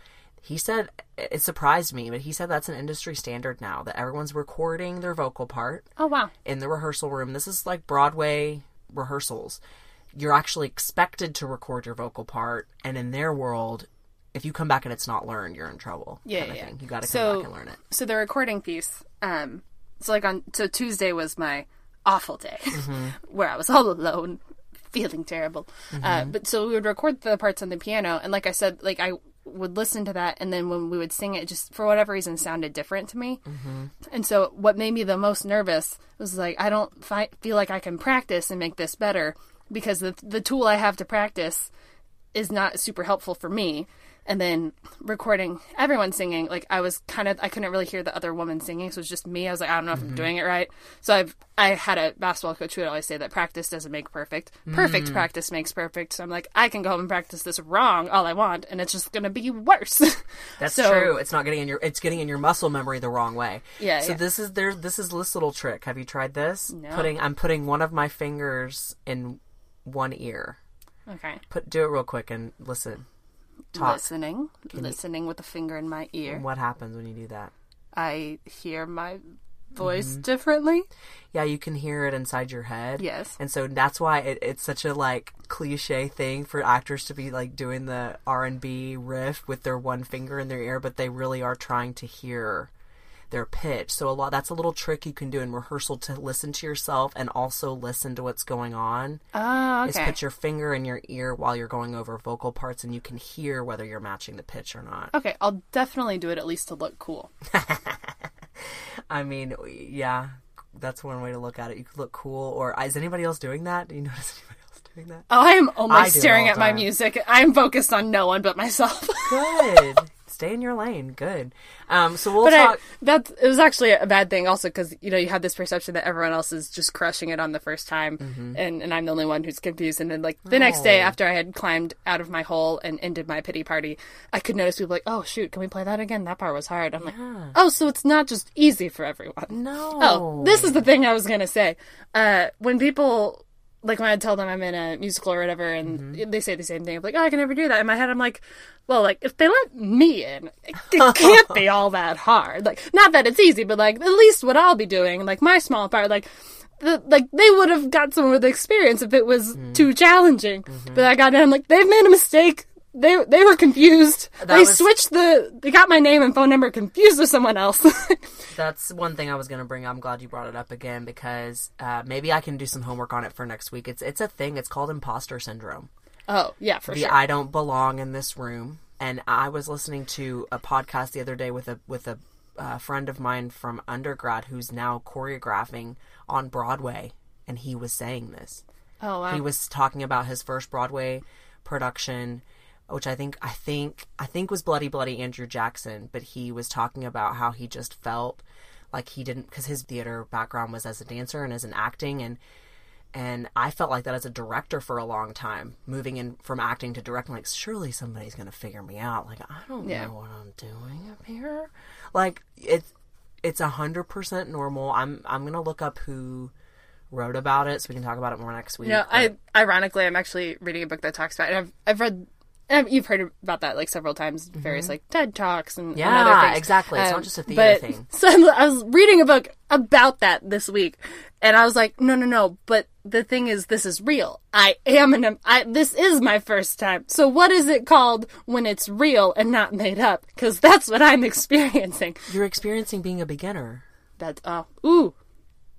he said it surprised me, but he said that's an industry standard now that everyone's recording their vocal part Oh wow. in the rehearsal room. This is like Broadway rehearsals. You're actually expected to record your vocal part, and in their world, if you come back and it's not learned, you're in trouble. Yeah, yeah. thing. You got to come So- back and learn it. So the recording piece, um, so like on so Tuesday was my awful day Mm-hmm. where I was all alone, feeling terrible. Uh, Mm-hmm. but so we would record the parts on the piano, and like I said, like I would listen to that, and then when we would sing it, just for whatever reason, sounded different to me. Mm-hmm. And so what made me the most nervous was like I don't fi- feel like I can practice and make this better because the the tool I have to practice is not super helpful for me. And then recording everyone singing, like I was kind of I couldn't really hear the other woman singing, so it was just me. I was like, I don't know if I'm mm-hmm. doing it right. So I've I had a basketball coach who would always say that practice doesn't make perfect. Perfect mm. practice makes perfect. So I'm like, I can go home and practice this wrong all I want, and it's just gonna be worse. That's So- true. It's not getting in your. It's getting in your muscle memory the wrong way. Yeah, So yeah. this is there. This is this little trick. Have you tried this? No. Putting. I'm putting one of my fingers in one ear. okay. Put. Do it real quick and listen. Talk. Listening, listening with a finger in my ear. What happens when you do that? I hear my voice Mm-hmm. differently. Yeah, you can hear it inside your head. Yes. And so that's why it, it's such a like cliche thing for actors to be like doing the R and B riff with their one finger in their ear, but they really are trying to hear. Their pitch. So a lot that's a little trick you can do in rehearsal to listen to yourself and also listen to what's going on. Oh, okay. Is put your finger in your ear while you're going over vocal parts and you can hear whether you're matching the pitch or not. Okay, I'll definitely do it at least to look cool. I mean, yeah, that's one way to look at it. You could look cool or uh, is anybody else doing that? Do you notice anybody else doing that? Oh, I am only I staring at my music. I'm focused on no one but myself. Good. Stay in your lane. Good. Um, so we'll But I, talk. that it was actually a bad thing also because you know you have this perception that everyone else is just crushing it on the first time Mm-hmm. and, and i'm the only one who's confused and then like the next day Oh. after i had climbed out of my hole and ended my pity party i could notice people like oh shoot can we play that again that part was hard i'm like oh so it's not just easy for everyone no. oh this is the thing i was gonna say uh when people like when I tell them I'm in a musical or whatever, and Mm-hmm. they say the same thing, I'm like, "Oh, I can never do that." In my head, I'm like, "Well, like if they let me in, it, it can't be all that hard. Like, not that it's easy, but like at least what I'll be doing, like my small part, like." The, like they would have got some of the experience if it was Mm. too challenging, Mm-hmm. but I got in. I'm like they've made a mistake. They they were confused. they was- switched the. They got my name and phone number confused with someone else. That's one thing I was going to bring. Up. I'm glad you brought it up again because uh, maybe I can do some homework on it for next week. It's it's a thing. It's called imposter syndrome. oh yeah, for the sure. I don't belong in this room. And I was listening to a podcast the other day with a with a uh, friend of mine from undergrad who's now choreographing on Broadway, and he was saying this. oh wow. He was talking about his first Broadway production, which I think I think I think was Bloody Bloody Andrew Jackson, but he was talking about how he just felt like he didn't because his theater background was as a dancer and as an acting and and I felt like that as a director for a long time, moving in from acting to directing. Like, surely somebody's gonna figure me out. Like, I don't Yeah. know what I'm doing up here. Like, it's it's a hundred percent normal. I'm I'm gonna look up who wrote about it so we can talk about it more next week. No, but- I ironically, I'm actually reading a book that talks about it. I've I've read. And you've heard about that like several times, various like TED talks and, and Mm-hmm. Yeah, other things. exactly. It's not Um, just a theater but- thing. So I was reading a book about that this week, and I was like, no, no, no. But the thing is, this is real. I am an. I this is my first time. So what is it called when it's real and not made up? Because that's what I'm experiencing. You're experiencing being a beginner. That's oh, ooh,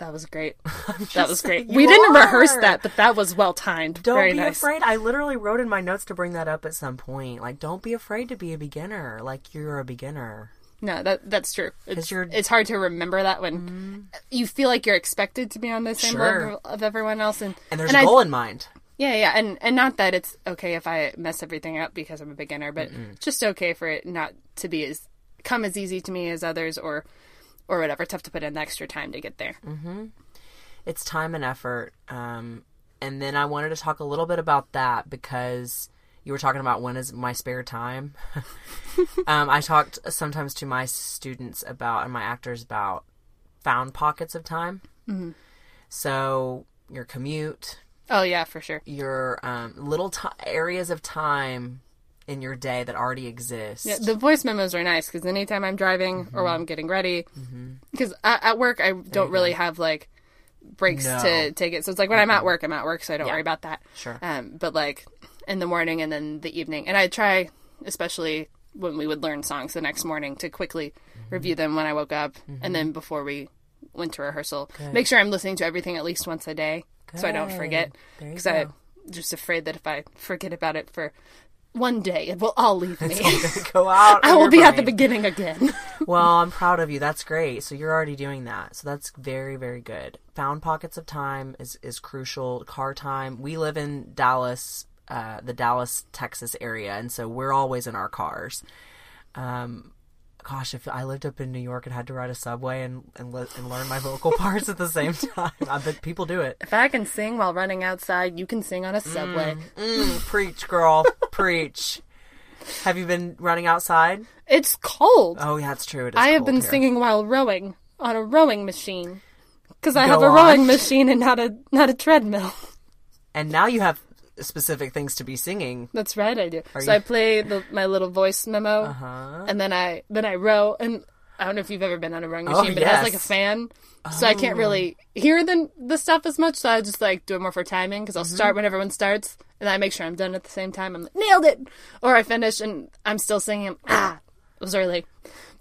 that was great. That was great. We didn't rehearse that, but that was well timed. Don't Very be nice. afraid. I literally wrote in my notes to bring that up at some point. Like, don't be afraid to be a beginner. Like, you're a beginner. No, that that's true. It's, you're- Mm-hmm. it's hard to remember that when you feel like you're expected to be on the same Sure. level of everyone else, and And there's and a I- goal in mind. yeah, yeah, and and not that it's okay if I mess everything up because I'm a beginner, but just okay for it not to be as come as easy to me as others, or or whatever. It's tough to put in the extra time to get there. it's time and effort. Um, and then I wanted to talk a little bit about that because you were talking about when is my spare time. um, I talked sometimes to my students about and my actors about found pockets of time. Mm-hmm. So your commute, Oh yeah, for sure. your um, little ti areas of time in your day that already exist. Yeah, the voice memos are nice because anytime I'm driving or while I'm getting ready, mm-hmm. because at work I don't really have like breaks No. to take it. So it's like when I'm at mm-hmm. work, I'm at work, so I don't worry about that. Sure. Um, but like in the morning and then the evening, and I try, especially when we would learn songs the next morning, to quickly mm-hmm. review them when I woke up, and then before we went to rehearsal, make sure I'm listening to everything at least once a day, so I don't forget. Because. I'm just afraid that if I forget about it for one day, it will all leave me. Go out. I will be at the beginning again. Well, I'm proud of you. That's great. So you're already doing that. So that's very, very good. Found pockets of time is is crucial. Car time. We live in Dallas, uh, the Dallas, Texas area, and so we're always in our cars. Um, gosh, if I lived up in New York and had to ride a subway and and, li- and learn my vocal parts at the same time, I bet people do it. if I can sing while running outside, you can sing on a subway. Mm, preach, girl, preach. Have you been running outside? It's cold. Oh, yeah, it's true. It is I have been here. singing while rowing on a rowing machine because I Go have a on. rowing machine and not a not a treadmill. and now you have specific things to be singing. That's right, I do. so you- I play the, my little voice memo, Uh-huh. and then I then I row. And I don't know if you've ever been on a rowing Oh, machine, but it has like a yes. fan, so I can't really hear the the stuff as much. So I just like do it more for timing because I'll Mm-hmm. start when everyone starts, and I make sure I'm done at the same time. I'm like nailed it, or I finish and I'm still singing. Ah, was early,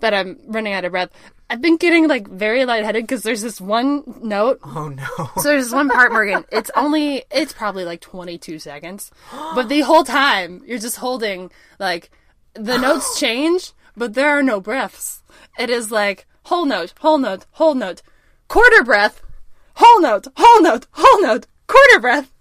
but I'm running out of breath. I've been getting like very lightheaded because there's this one note. Oh no. So there's this one part, Morgan. It's only, it's probably like 22 seconds, but the whole time you're just holding like the notes change, but there are no breaths. It is like whole note, whole note, whole note, quarter breath, whole note, whole note, whole note, quarter breath,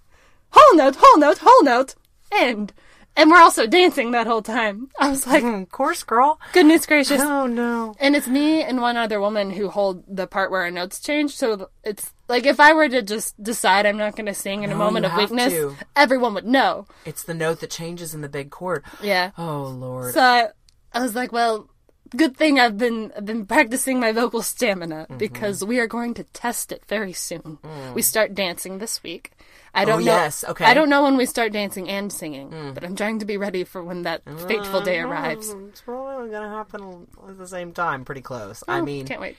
whole note, whole note, whole note, end. And we're also dancing that whole time. I was like, mm, of course, girl. goodness gracious. Oh no. And it's me and one other woman who hold the part where our notes change. So it's like if I were to just decide I'm not going to sing in a moment of weakness, to. everyone would know. It's the note that changes in the big chord. Yeah. Oh lord. So I, I was like, well, good thing I've been I've been practicing my vocal stamina Mm-hmm. because we are going to test it very soon. We start dancing this week. I Mm. Oh, don't know. yes, okay. I don't know when we start dancing and singing, but I'm trying to be ready for when that fateful day arrives. It's probably gonna happen at the same time, pretty close. I mean, Can't wait.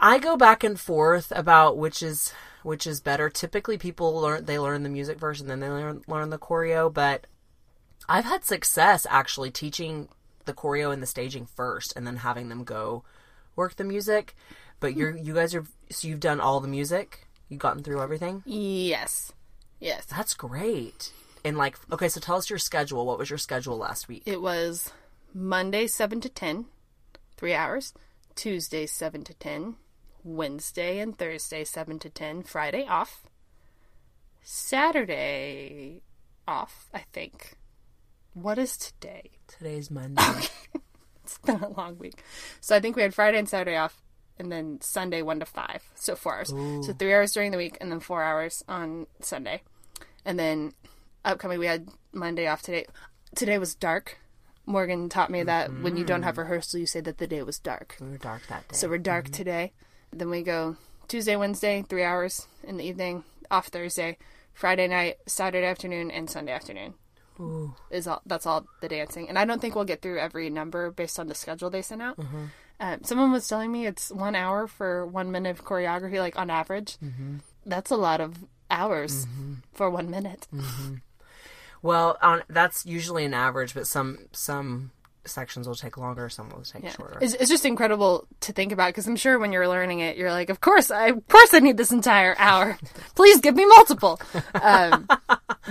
I go back and forth about which is which is better. Typically, people learn they learn the music version, then they learn learn the choreo. But I've had success actually teaching the choreo and the staging first, and then having them go work the music. But you're you guys are so you've done all the music. You've gotten through everything. Yes. Yes. That's great. And like, okay, so tell us your schedule. What was your schedule last week? It was Monday, 7 to 10, three hours. Tuesday, 7 to 10. Wednesday and Thursday, 7 to 10. Friday, off. Saturday, off, I think. What is today? Today's Monday. It's been a long week. So I think we had Friday and Saturday off, and then Sunday, 1 to 5. So four hours. So three hours during the week, and then four hours on Sunday. And then upcoming, we had Monday off today. Today was dark. Morgan taught me that when you don't have mm-hmm. rehearsal, you say that the day was dark. we were dark that day. So we're dark mm-hmm. today. Then we go Tuesday, Wednesday, three hours in the evening, off Thursday, Friday night, Saturday afternoon, and Sunday afternoon. Ooh. Is all that's all the dancing, and I don't think we'll get through every number based on the schedule they sent out. Mm-hmm. Um, someone was telling me it's one hour for one minute of choreography, like on average. Mm-hmm. That's a lot of hours mm-hmm. for one minute. Well, on that's usually an average, but some some sections will take longer, some will take Yeah. shorter. It's, it's just incredible to think about because I'm sure when you're learning it, you're like, of course, I, of course, I need this entire hour. Please give me multiple. Um,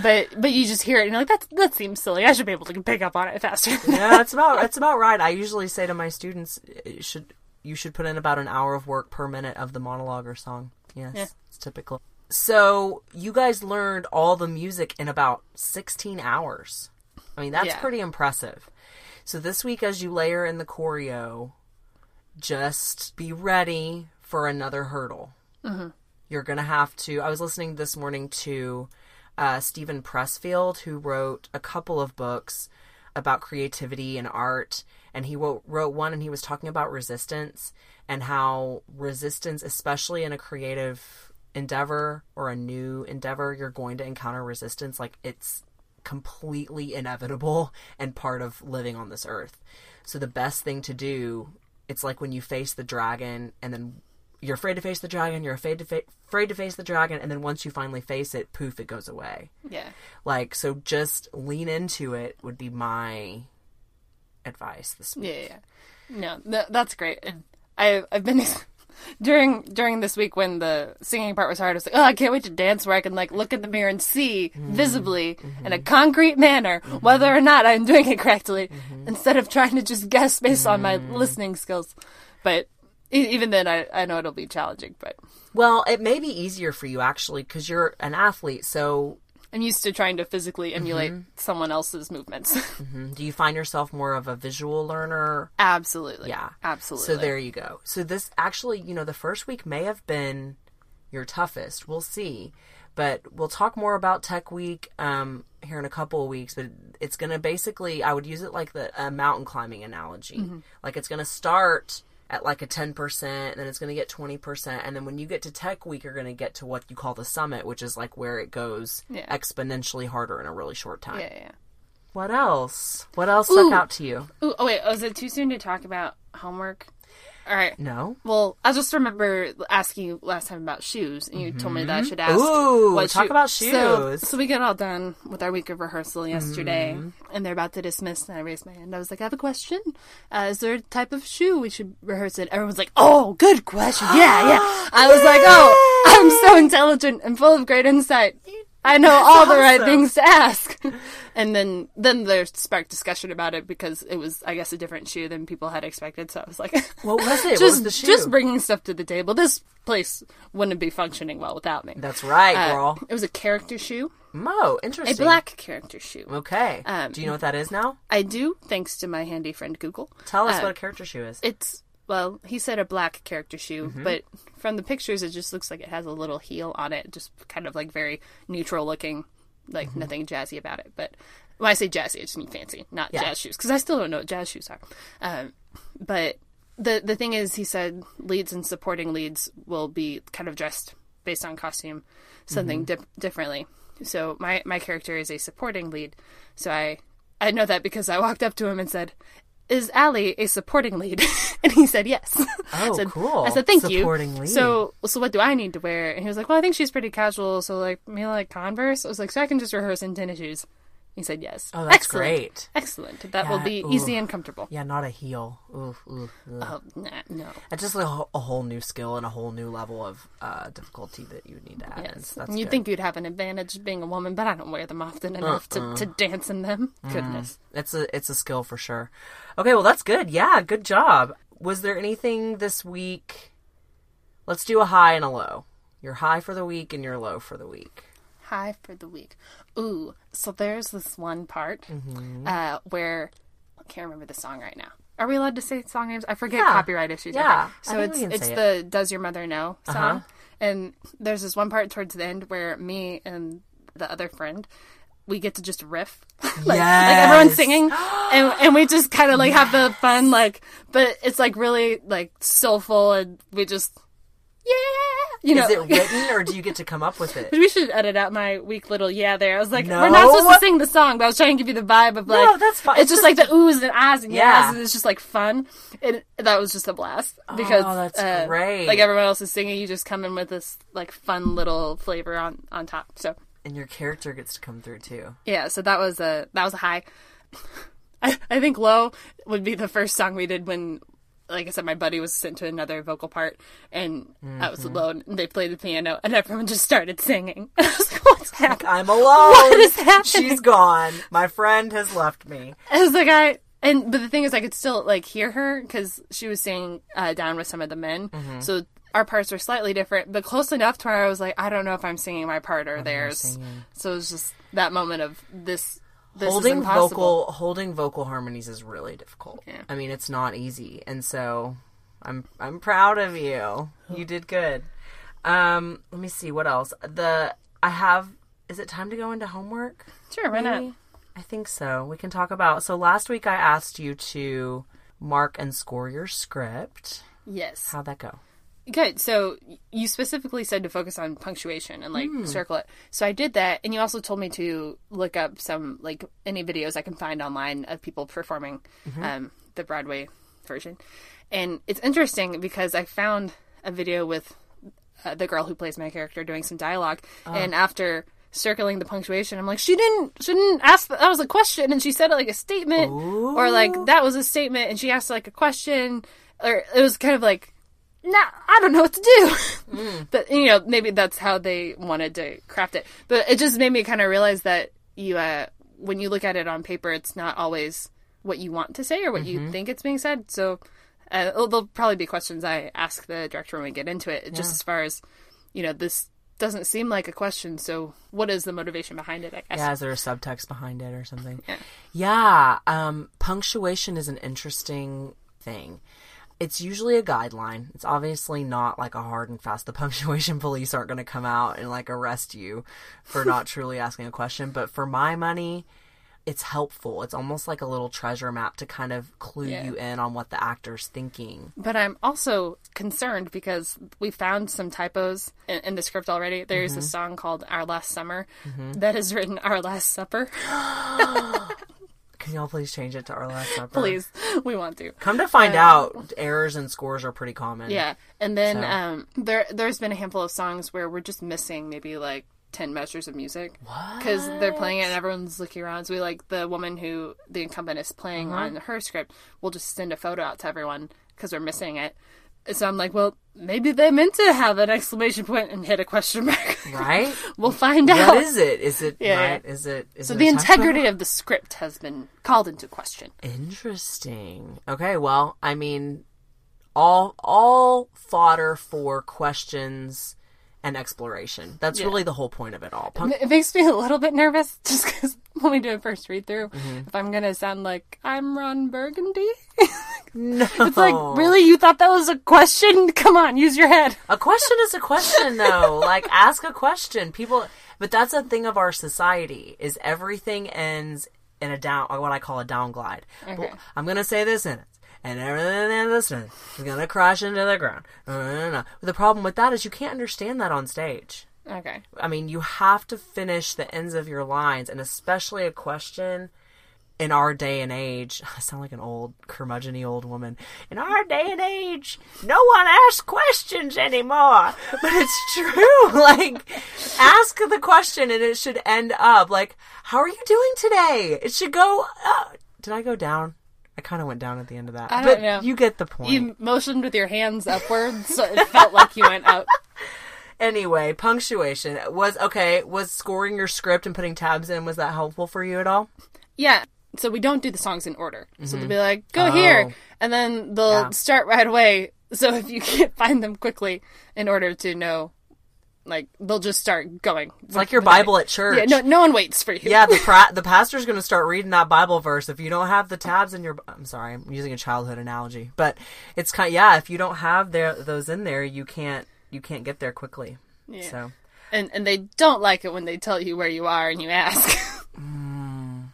but but you just hear it and you're like, that that seems silly. I should be able to pick up on it faster. yeah, that's about that's about right. I usually say to my students, it should you should put in about an hour of work per minute of the monologue or song. Yes, Yeah. it's typical. So you guys learned all the music in about sixteen hours. I mean, that's Yeah. pretty impressive. So this week, as you layer in the choreo, just be ready for another hurdle. You're gonna have to. I was listening this morning to uh, Steven Pressfield, who wrote a couple of books about creativity and art, and he wrote, wrote one, and he was talking about resistance and how resistance, especially in a creative endeavor or a new endeavor, you're going to encounter resistance. Like it's completely inevitable and part of living on this earth. So the best thing to do, it's like when you face the dragon and then you're afraid to face the dragon, you're afraid to fa- afraid to face the dragon and then once you finally face it, poof, it goes away. yeah. Like so just lean into it would be my advice this week. Yeah, yeah. No, th- that's great. And I I've been during during this week when the singing part was hard. I was like, oh, I can't wait to dance where I can like look in the mirror and see visibly in a concrete manner whether or not I'm doing it correctly, instead of trying to just guess based on my mm. listening skills. But e- even then, I I know it'll be challenging. But Well, it may be easier for you actually cuz you're an athlete. So I'm used to trying to physically emulate someone else's movements. mm, do you find yourself more of a visual learner absolutely. Yeah. Absolutely. So there you go. So this actually, you know, the first week may have been your toughest. We'll see. But we'll talk more about Tech Week um, here in a couple of weeks. But it's going to basically, I would use it like the a mountain climbing analogy. Like it's going to start at like a 10%, then it's going to get 20%. And then when you get to Tech Week, you're going to get to what you call the summit, which is like where it goes Yeah. exponentially harder in a really short time. Yeah, yeah. What else? What else stuck out to you? Ooh, oh wait, oh, is it too soon to talk about homework? All right. No. Well, I just remember asking you last time about shoes, and you told me that I should ask. Ooh, what talk shoe- about shoes. so we get all done with our week of rehearsal yesterday, Mm-hmm. and they're about to dismiss, and I raised my hand. I was like, I have a question. Uh, is there a type of shoe we should rehearse in? Everyone's like, Oh, good question. Yeah, yeah. I was like, Oh, I'm so intelligent and full of great insight. I know all the right things to ask. and then then there sparked discussion about it because it was, I guess, a different shoe than people had expected. So I was like, What was it? what just was the shoe? just bringing stuff to the table. This place wouldn't be functioning well without me. That's right, Uh, girl. it was a character shoe, Mo, interesting. a black character shoe. Okay. Um, Do you know what that is now? I do, thanks to my handy friend Google. Tell us uh, what a character shoe is. It's well, he said a black character shoe, Mm-hmm. but from the pictures, it just looks like it has a little heel on it, just kind of like very neutral looking, like Mm-hmm. nothing jazzy about it. But when I say jazzy, I just mean fancy, not Yeah. jazz shoes, because I still don't know what jazz shoes are. Um, but the the thing is, he said leads and supporting leads will be kind of dressed based on costume, something Mm-hmm. dip- differently. So my my character is a supporting lead. So I I know that because I walked up to him and said, "Is Allie a supporting lead?" and he said yes. Oh, I said, cool. I said thank Supporting you. lead. So so what do I need to wear? And he was like, "Well, I think she's pretty casual. So like me like Converse." I was like, "So I can just rehearse in tennis shoes." He said yes. Oh, that's Excellent. great. Excellent. That will be ooh. easy and comfortable. Yeah, not a heel. Ooh, ooh. Oh, nah, no. It's just like a, whole- a whole new skill and a whole new level of uh, difficulty that you need to add. Yes. That's You'd good. think you'd have an advantage being a woman, but I don't wear them often enough Uh-uh. to, to dance in them. Mm. Goodness. it's a it's a skill for sure. Okay, well that's good. Yeah, good job. Was there anything this week? Let's do a high and a low. Your high for the week and your low for the week. High for the week. Ooh, so there's this one part Mm-hmm. uh, where I can't remember the song right now. Are we allowed to say song names? I forget Yeah. copyright issues. Yeah, Okay. So it's it's say the "Does Your Mother Know" song, Uh-huh. and there's this one part towards the end where me and the other friend we get to just riff, like, like everyone's singing, and and we just kind of like have the fun like, but it's like really like soulful, and we just yeah, you know. Is it written or do you get to come up with it? We should edit out my weak little yeah there. I was like, No. we're not supposed to sing the song, but I was trying to give you the vibe of like, No, that's fine. It's just like the oohs and ahs and Yeah. yeahs, and it's just like fun. And that was just a blast because Oh, that's uh, great. Like everyone else is singing, you just come in with this like fun little flavor on on top. So And your character gets to come through too. yeah, so that was a that was a high. I, I think low would be the first song we did when, like I said, my buddy was sent to another vocal part, and I was alone. And they played the piano, and everyone just started singing. I was like, "What's happening?" I'm alone. What is happening? She's gone. My friend has left me. I was like, I and but the thing is, I could still like hear her because she was singing uh, down with some of the men, Mm-hmm. so our parts were slightly different, but close enough to where I was like, I don't know if I'm singing my part or theirs. So it was just that moment of this. This holding vocal holding vocal harmonies is really difficult. Yeah. I mean, it's not easy, and so I'm I'm proud of you. You did good. Um, let me see what else. The I have. Is it time to go into homework? Sure, why not? I think so. We can talk about. So last week I asked you to mark and score your script. Yes. How'd that go? Good. So you specifically said to focus on punctuation and like Hmm. circle it. So I did that, and you also told me to look up some like any videos I can find online of people performing Mm-hmm. um, the Broadway version. And it's interesting because I found a video with uh, the girl who plays my character doing some dialogue, Oh. and after circling the punctuation, I'm like, she didn't, she didn't ask. That was a question, and she said it like a statement, or like that was a statement, and she asked like a question, or it was kind of like nah, I don't know what to do. Mm. But you know, maybe that's how they wanted to craft it. But it just made me kind of realize that you, uh, when you look at it on paper, it's not always what you want to say or what Mm-hmm. you think it's being said. So uh, there'll probably be questions I ask the director when we get into it, just as far as you know, this doesn't seem like a question. So what is the motivation behind it? I guess. Yeah, is there a subtext behind it or something? Yeah. Yeah, um, punctuation is an interesting thing. It's usually a guideline. It's obviously not like a hard and fast. The punctuation police aren't going to come out and like arrest you for not truly asking a question. But for my money, it's helpful. It's almost like a little treasure map to kind of clue Yeah. you in on what the actor's thinking. But I'm also concerned because we found some typos in, in the script already. There's Mm-hmm. a song called Our Last Summer that is written Our Last Supper. Can y'all please change it to our last supper? Please, we want to. Come to find out, errors and scores are pretty common. Yeah, and then So- um, there there's been a handful of songs where we're just missing maybe like ten measures of music because they're playing it and everyone's looking around. So we like the woman who the incumbent is playing Uh-huh. on her script. We'll just send a photo out to everyone because we're missing it. So I'm like, well, maybe they meant to have an exclamation point and hit a question mark. Right? we'll find out. What is it? Is it Yeah, right? Is it? Is so it the integrity of the script has been called into question. Interesting. Okay, well, I mean, all all fodder for questions and exploration. That's really the whole point of it all. Punk- It makes me a little bit nervous just because when we do a first read through, Mm-hmm. if I'm gonna sound like I'm Ron Burgundy. no, It's like, really? You thought that was a question? Come on, use your head. A question is a question, though. like, ask a question. People, but that's a thing of our society is everything ends in a down, or what I call a down glide. Okay. I'm gonna say this sentence, and everything in this sentence is gonna crash into the ground. The problem with that is you can't understand that on stage. Okay. I mean, you have to finish the ends of your lines, and especially a question in our day and age. I sound like an old curmudgeony old woman. In our day and age, no one asks questions anymore. But it's true. like, ask the question, and it should end up like, "How are you doing today?" It should go. Uh, did I go down? I kind of went down at the end of that. I don't know. You get the point. You motioned with your hands upwards, so it felt like you went up. Anyway, punctuation was okay. Was scoring your script and putting tabs in was that helpful for you at all? Yeah. So we don't do the songs in order. So they'll be mm-hmm. like, go here. Oh. And then they'll Yeah. start right away. So if you can't find them quickly in order to know, like, they'll just start going. It's like your Bible at church. Yeah, no, no one waits for you. Yeah, the pra- the pastor's going to start reading that Bible verse if you don't have the tabs in your. I'm sorry, I'm using a childhood analogy, but it's kind. Of, yeah, if you don't have their, those in there, you can't you can't get there quickly. Yeah. So And and they don't like it when they tell you where you are and you ask. Mm.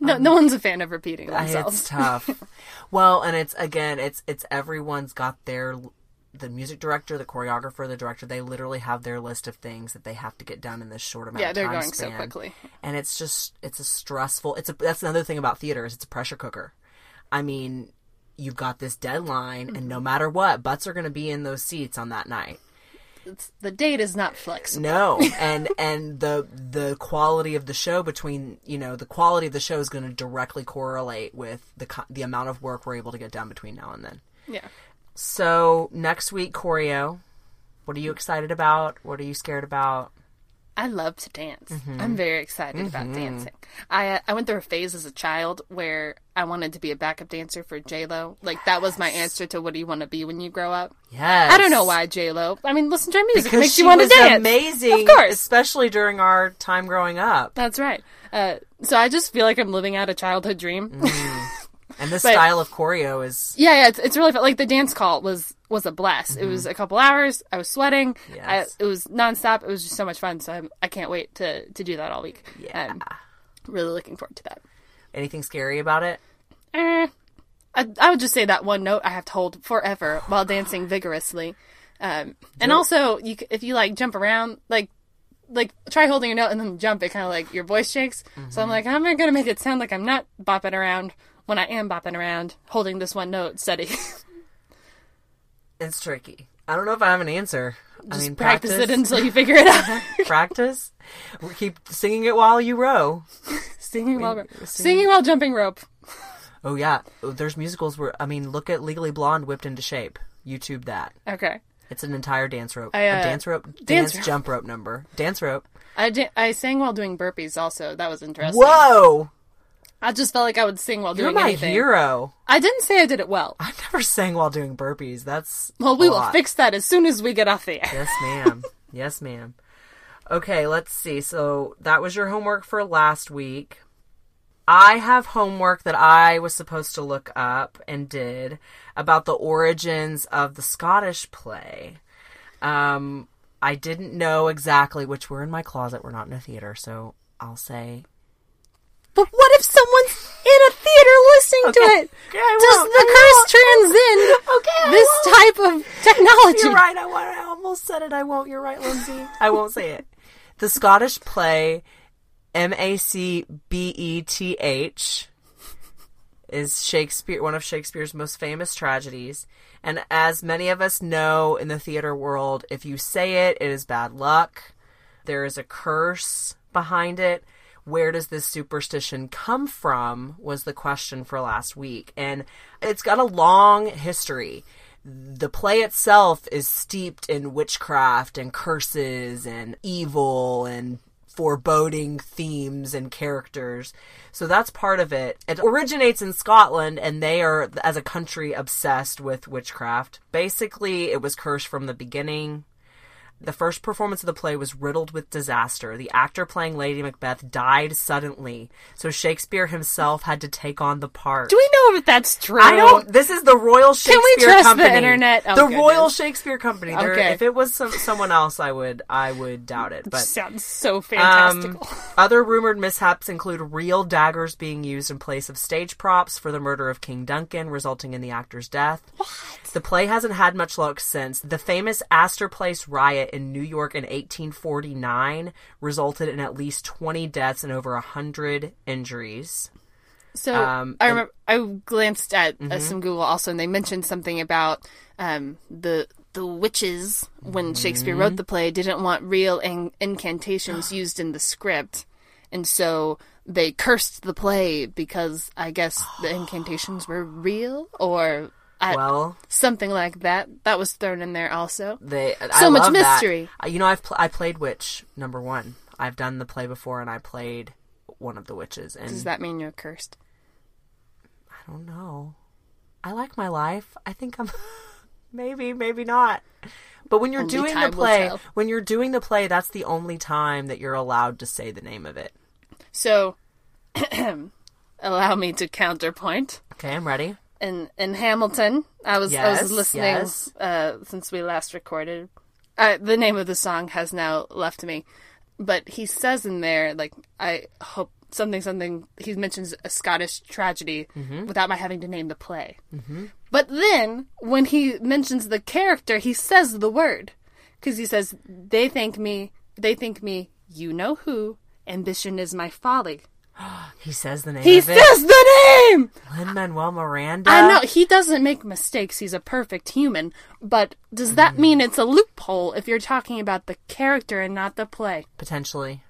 no, no one's a fan of repeating themselves. it's tough. well, and it's again, it's it's everyone's got their the music director, the choreographer, the director. They literally have their list of things that they have to get done in this short amount. Yeah, of they're time going so quickly. and it's just it's a stressful. It's a that's another thing about theater is it's a pressure cooker. I mean, you've got this deadline, and Mm-hmm. no matter what, butts are going to be in those seats on that night. It's, the date is not flexible. No, and and the the quality of the show between you know the quality of the show is going to directly correlate with the the amount of work we're able to get done between now and then. Yeah. So next week, choreo. What are you excited about? What are you scared about? I love to dance. Mm-hmm. I'm very excited about dancing. I uh, I went through a phase as a child where I wanted to be a backup dancer for J Lo. Like that was my answer to what do you want to be when you grow up. Yes, I don't know why J Lo. I mean, listen to her music. because it makes you want to dance. amazing, Of course. especially during our time growing up. That's right. Uh, so I just feel like I'm living out a childhood dream. And this But- style of choreo is yeah, yeah, it's, it's really fun. Like the dance call was was a blast. It was a couple hours. I was sweating. I, Mm-hmm. It was nonstop. It was just so much fun. So I'm, I can't wait to to do that all week. Yeah. I'm really looking forward to that. anything scary about it. Eh, I, I would just say that one note I have to hold forever while dancing vigorously. Um, and also, you if you like jump around, like like try holding your note and then jump, it kind of like your voice shakes. So I'm like, I'm not gonna make it sound like I'm not bopping around when I am bopping around, holding this one note steady. It's tricky. I don't know if I have an answer. I mean, Practice, practice, it until you figure it out. practice. Keep singing it while you row. singing while singing while jumping rope. Oh yeah, Oh, there's musicals where I mean, look at Legally Blonde whipped into shape. YouTube that. Okay, It's an entire dance rope. I, uh, a dance rope, dance dance, jump rope number. Dance rope. I da- I sang while doing burpees. Also, that was interesting. Whoa! I just felt like I would sing while doing burpees. You're doing my anything. hero. I didn't say I did it well. I never sang while doing burpees. That's Well, we will lot. fix that as soon as we get off the air. Yes, ma'am. yes, ma'am. Okay, let's see. So that was your homework for last week. I have homework that I was supposed to look up and did about the origins of the Scottish play. Um, I didn't know exactly which were in my closet. We're not in a theater, so I'll say But what if someone's in a theater listening to it? Okay, Does the I curse transcend Okay, this type of technology? You're right. I, won't. I almost said it. I won't. You're right, Lindsay. I won't say it. The Scottish play, M A C B E T H, is Shakespeare, one of Shakespeare's most famous tragedies. And as many of us know in the theater world, if you say it, it is bad luck. There is a curse behind it. Where does this superstition come from? Was the question for last week. And it's got a long history. The play itself is steeped in witchcraft and curses and evil and foreboding themes and characters. So that's part of it. It originates in Scotland and they are, as a country, obsessed with witchcraft. Basically, it was cursed from the beginning. The first performance of the play was riddled with disaster. The actor playing Lady Macbeth died suddenly, so Shakespeare himself had to take on the part. Do we know if that's true? I don't. This is the Royal Shakespeare Company. Can we trust the Company. internet? Oh, the goodness. Royal Shakespeare Company. They're- Okay. If it was some, someone else, I would I would doubt it. But Sounds so um, fantastical. other rumored mishaps include real daggers being used in place of stage props for the murder of King Duncan, resulting in the actor's death. What? The play hasn't had much luck since. The famous Astor Place riot in New York in 1849 resulted in at least 20 deaths and over 100 injuries. So Um, I and- Mm-hmm. remember I glanced at uh, some Google also, and they mentioned something about um, the the witches when Shakespeare Mm-hmm. wrote the play didn't want real in- incantations used in the script, and so they cursed the play because I guess the incantations were real or I, Well, something like that. That was thrown in there also. They So I much love that. mystery. Uh, You know, I've pl- I played witch number one. I've done the play before, and I played one of the witches. And Does that mean you're cursed? I don't know. I like my life. I think I'm maybe, maybe not. But when you're Only doing the play, when you're doing the play, that's the only time that you're allowed to say the name of it. So, allow me to counterpoint. Okay, I'm ready. In in Hamilton. I was I was listening yes. uh, since we last recorded. Uh, the name of the song has now left me, but he says in there like I hope something something. He mentions a Scottish tragedy Mm-hmm. without my having to name the play. Mm-hmm. But then when he mentions the character, he says the word because he says they think me they think me you know who ambition is my folly. He says the name He says the name. Lin Manuel Miranda. I know he doesn't make mistakes. He's a perfect human. But does that Mm-hmm. mean it's a loophole if you're talking about the character and not the play? Potentially,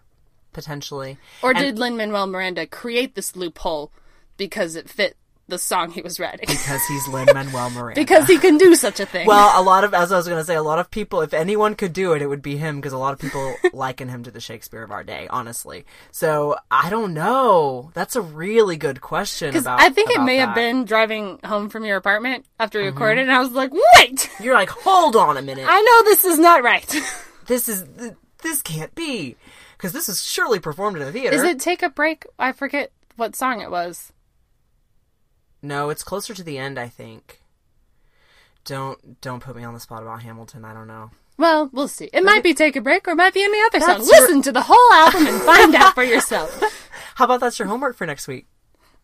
potentially. Or And- did Lin Manuel Miranda create this loophole because it fit the song he was writing? because he's Lin Manuel Miranda. because he can do such a thing. Well, a lot of, as I was going to say, a lot of people, if anyone could do it, it would be him because a lot of people liken him to the Shakespeare of our day, honestly. So I don't know. That's a really good question because. I think it may have been driving home from your apartment after we Mm-hmm. recorded, and I was like, "Wait, You're like, hold on a minute. I know this is not right." This is this can't be because this is surely performed in a theater. is it "Take a Break"? I forget what song it was. No, it's closer to the end. I think. Don't don't put me on the spot about Hamilton. I don't know. Well, we'll see. It might be "Take a Break" or it might be any other song. Your- Listen to the whole album and find out for yourself. How about that's your homework for next week?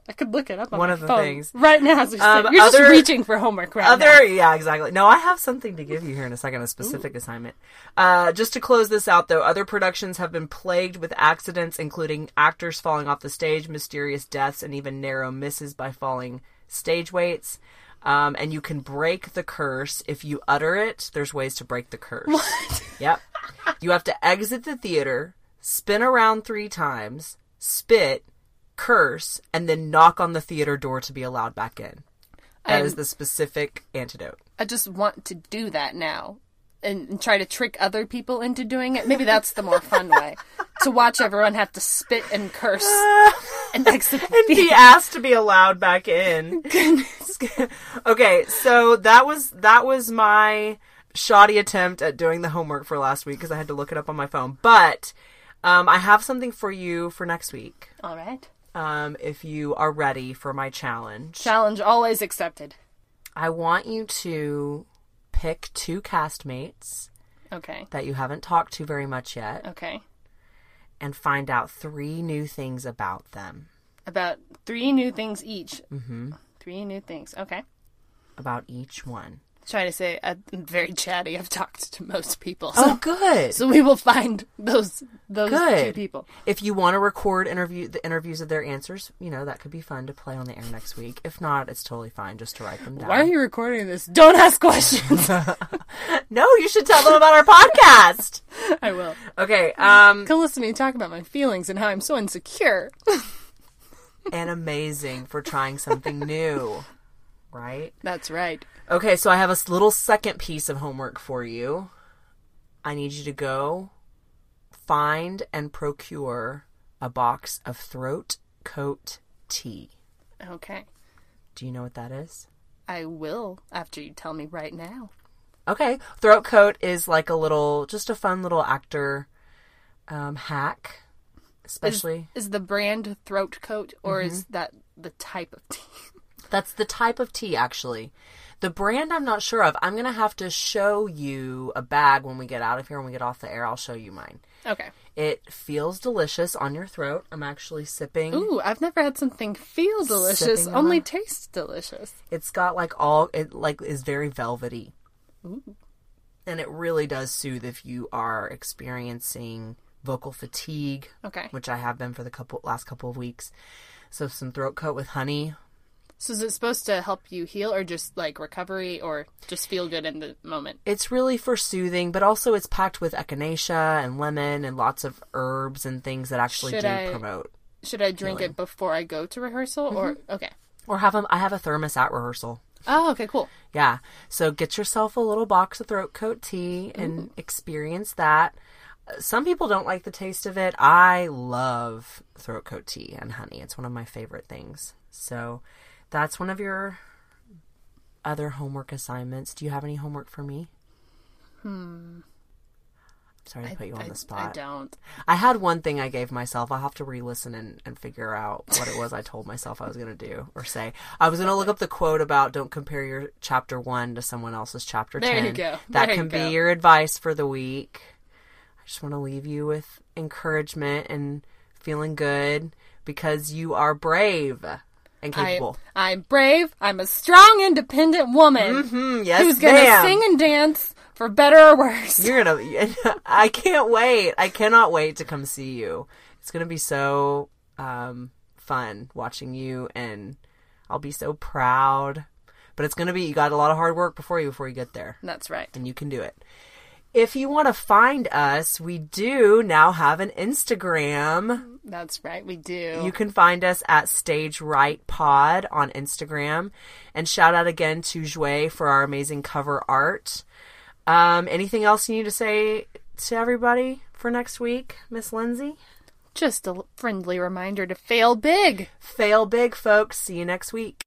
I could look it up on One of the phone things. right now. As we Um. You're other- just reaching for homework right Other, now. yeah, exactly. No, I have something to give you here in a second, a specific assignment. Uh, just to close this out, though, other productions have been plagued with accidents, including actors falling off the stage, mysterious deaths, and even narrow misses by falling stage weights. Um, and you can break the curse if you utter it. There's ways to break the curse. What? Yep. You have to exit the theater, spin around three times, spit, curse, and then knock on the theater door to be allowed back in. That I'm- is the specific antidote. I just want to do that now and, and try to trick other people into doing it. Maybe that's the more fun way to watch everyone have to spit and curse and exit and be asked to be allowed back in. okay, so that was that was my shoddy attempt at doing the homework for last week because I had to look it up on my phone. But um, I have something for you for next week. All right. Um, if you are ready for my challenge, Challenge always accepted. I want you to pick two castmates Okay. that you haven't talked to very much yet Okay. and find out three new things about them. About three new things each. Mm-hmm. Three new things. Okay. About each one. Trying to say I'm very chatty. I've talked to most people. So, Oh, good. so we will find those those two people. If you want to record interview the interviews of their answers, you know that could be fun to play on the air next week. If not, it's totally fine just to write them down. Why are you recording this? Don't ask questions. No, you should tell them about our podcast. I will. Okay, um, Come listen to me talk about my feelings and how I'm so insecure. and amazing for trying something new, right? That's right. Okay, so I have a little second piece of homework for you. I need you to go find and procure a box of throat coat tea. Okay. Do you know what that is? I will after you tell me right now. Okay, throat coat is like a little, just a fun little actor um, hack, especially. Is the brand throat coat or is that the type of tea? That's the type of tea, actually. The brand I'm not sure of. I'm gonna have to show you a bag when we get out of here. When we get off the air, I'll show you mine. Okay. It feels delicious on your throat. I'm actually sipping. Ooh, I've never had something feel delicious, Sipping on only a- tastes delicious. It's got like all it like is very velvety. And it really does soothe if you are experiencing vocal fatigue, Okay. which I have been for the couple last couple of weeks. So some throat coat with honey. So is it supposed to help you heal or just like recovery or just feel good in the moment? It's really for soothing, but also it's packed with echinacea and lemon and lots of herbs and things that actually Should do I- promote. Should I drink it before I go to rehearsal or mm-hmm. okay. Or have them. I have a thermos at rehearsal. Oh, okay, cool. Yeah. So get yourself a little box of throat coat tea and experience that. Some people don't like the taste of it. I love throat coat tea and honey. It's one of my favorite things. So that's one of your other homework assignments. Do you have any homework for me? Hmm. Sorry to put you on I, the spot. I don't. I had one thing I gave myself. I'll have to re listen and, and figure out what it was I told myself I was going to do or say. I was going to look up the quote about don't compare your chapter one to someone else's chapter There 10. you go. That There you can go. be your advice for the week. I just want to leave you with encouragement and feeling good because you are brave and I, capable. I'm brave. I'm a strong, independent woman Hmm, yes, who's gonna ma'am. sing and dance for better or worse. You're gonna. I can't wait. I cannot wait to come see you. It's gonna be so um, fun watching you, and I'll be so proud. But it's gonna be. You got a lot of hard work before you before you get there, That's right. and you can do it. If you want to find us, we do now have an Instagram. That's right. We do. You can find us at Stage Right Pod on Instagram. And shout out again to Jouet for our amazing cover art. Um, anything else you need to say to everybody for next week, Miss Lindsay? Just a friendly reminder to fail big. Fail big, folks. See you next week.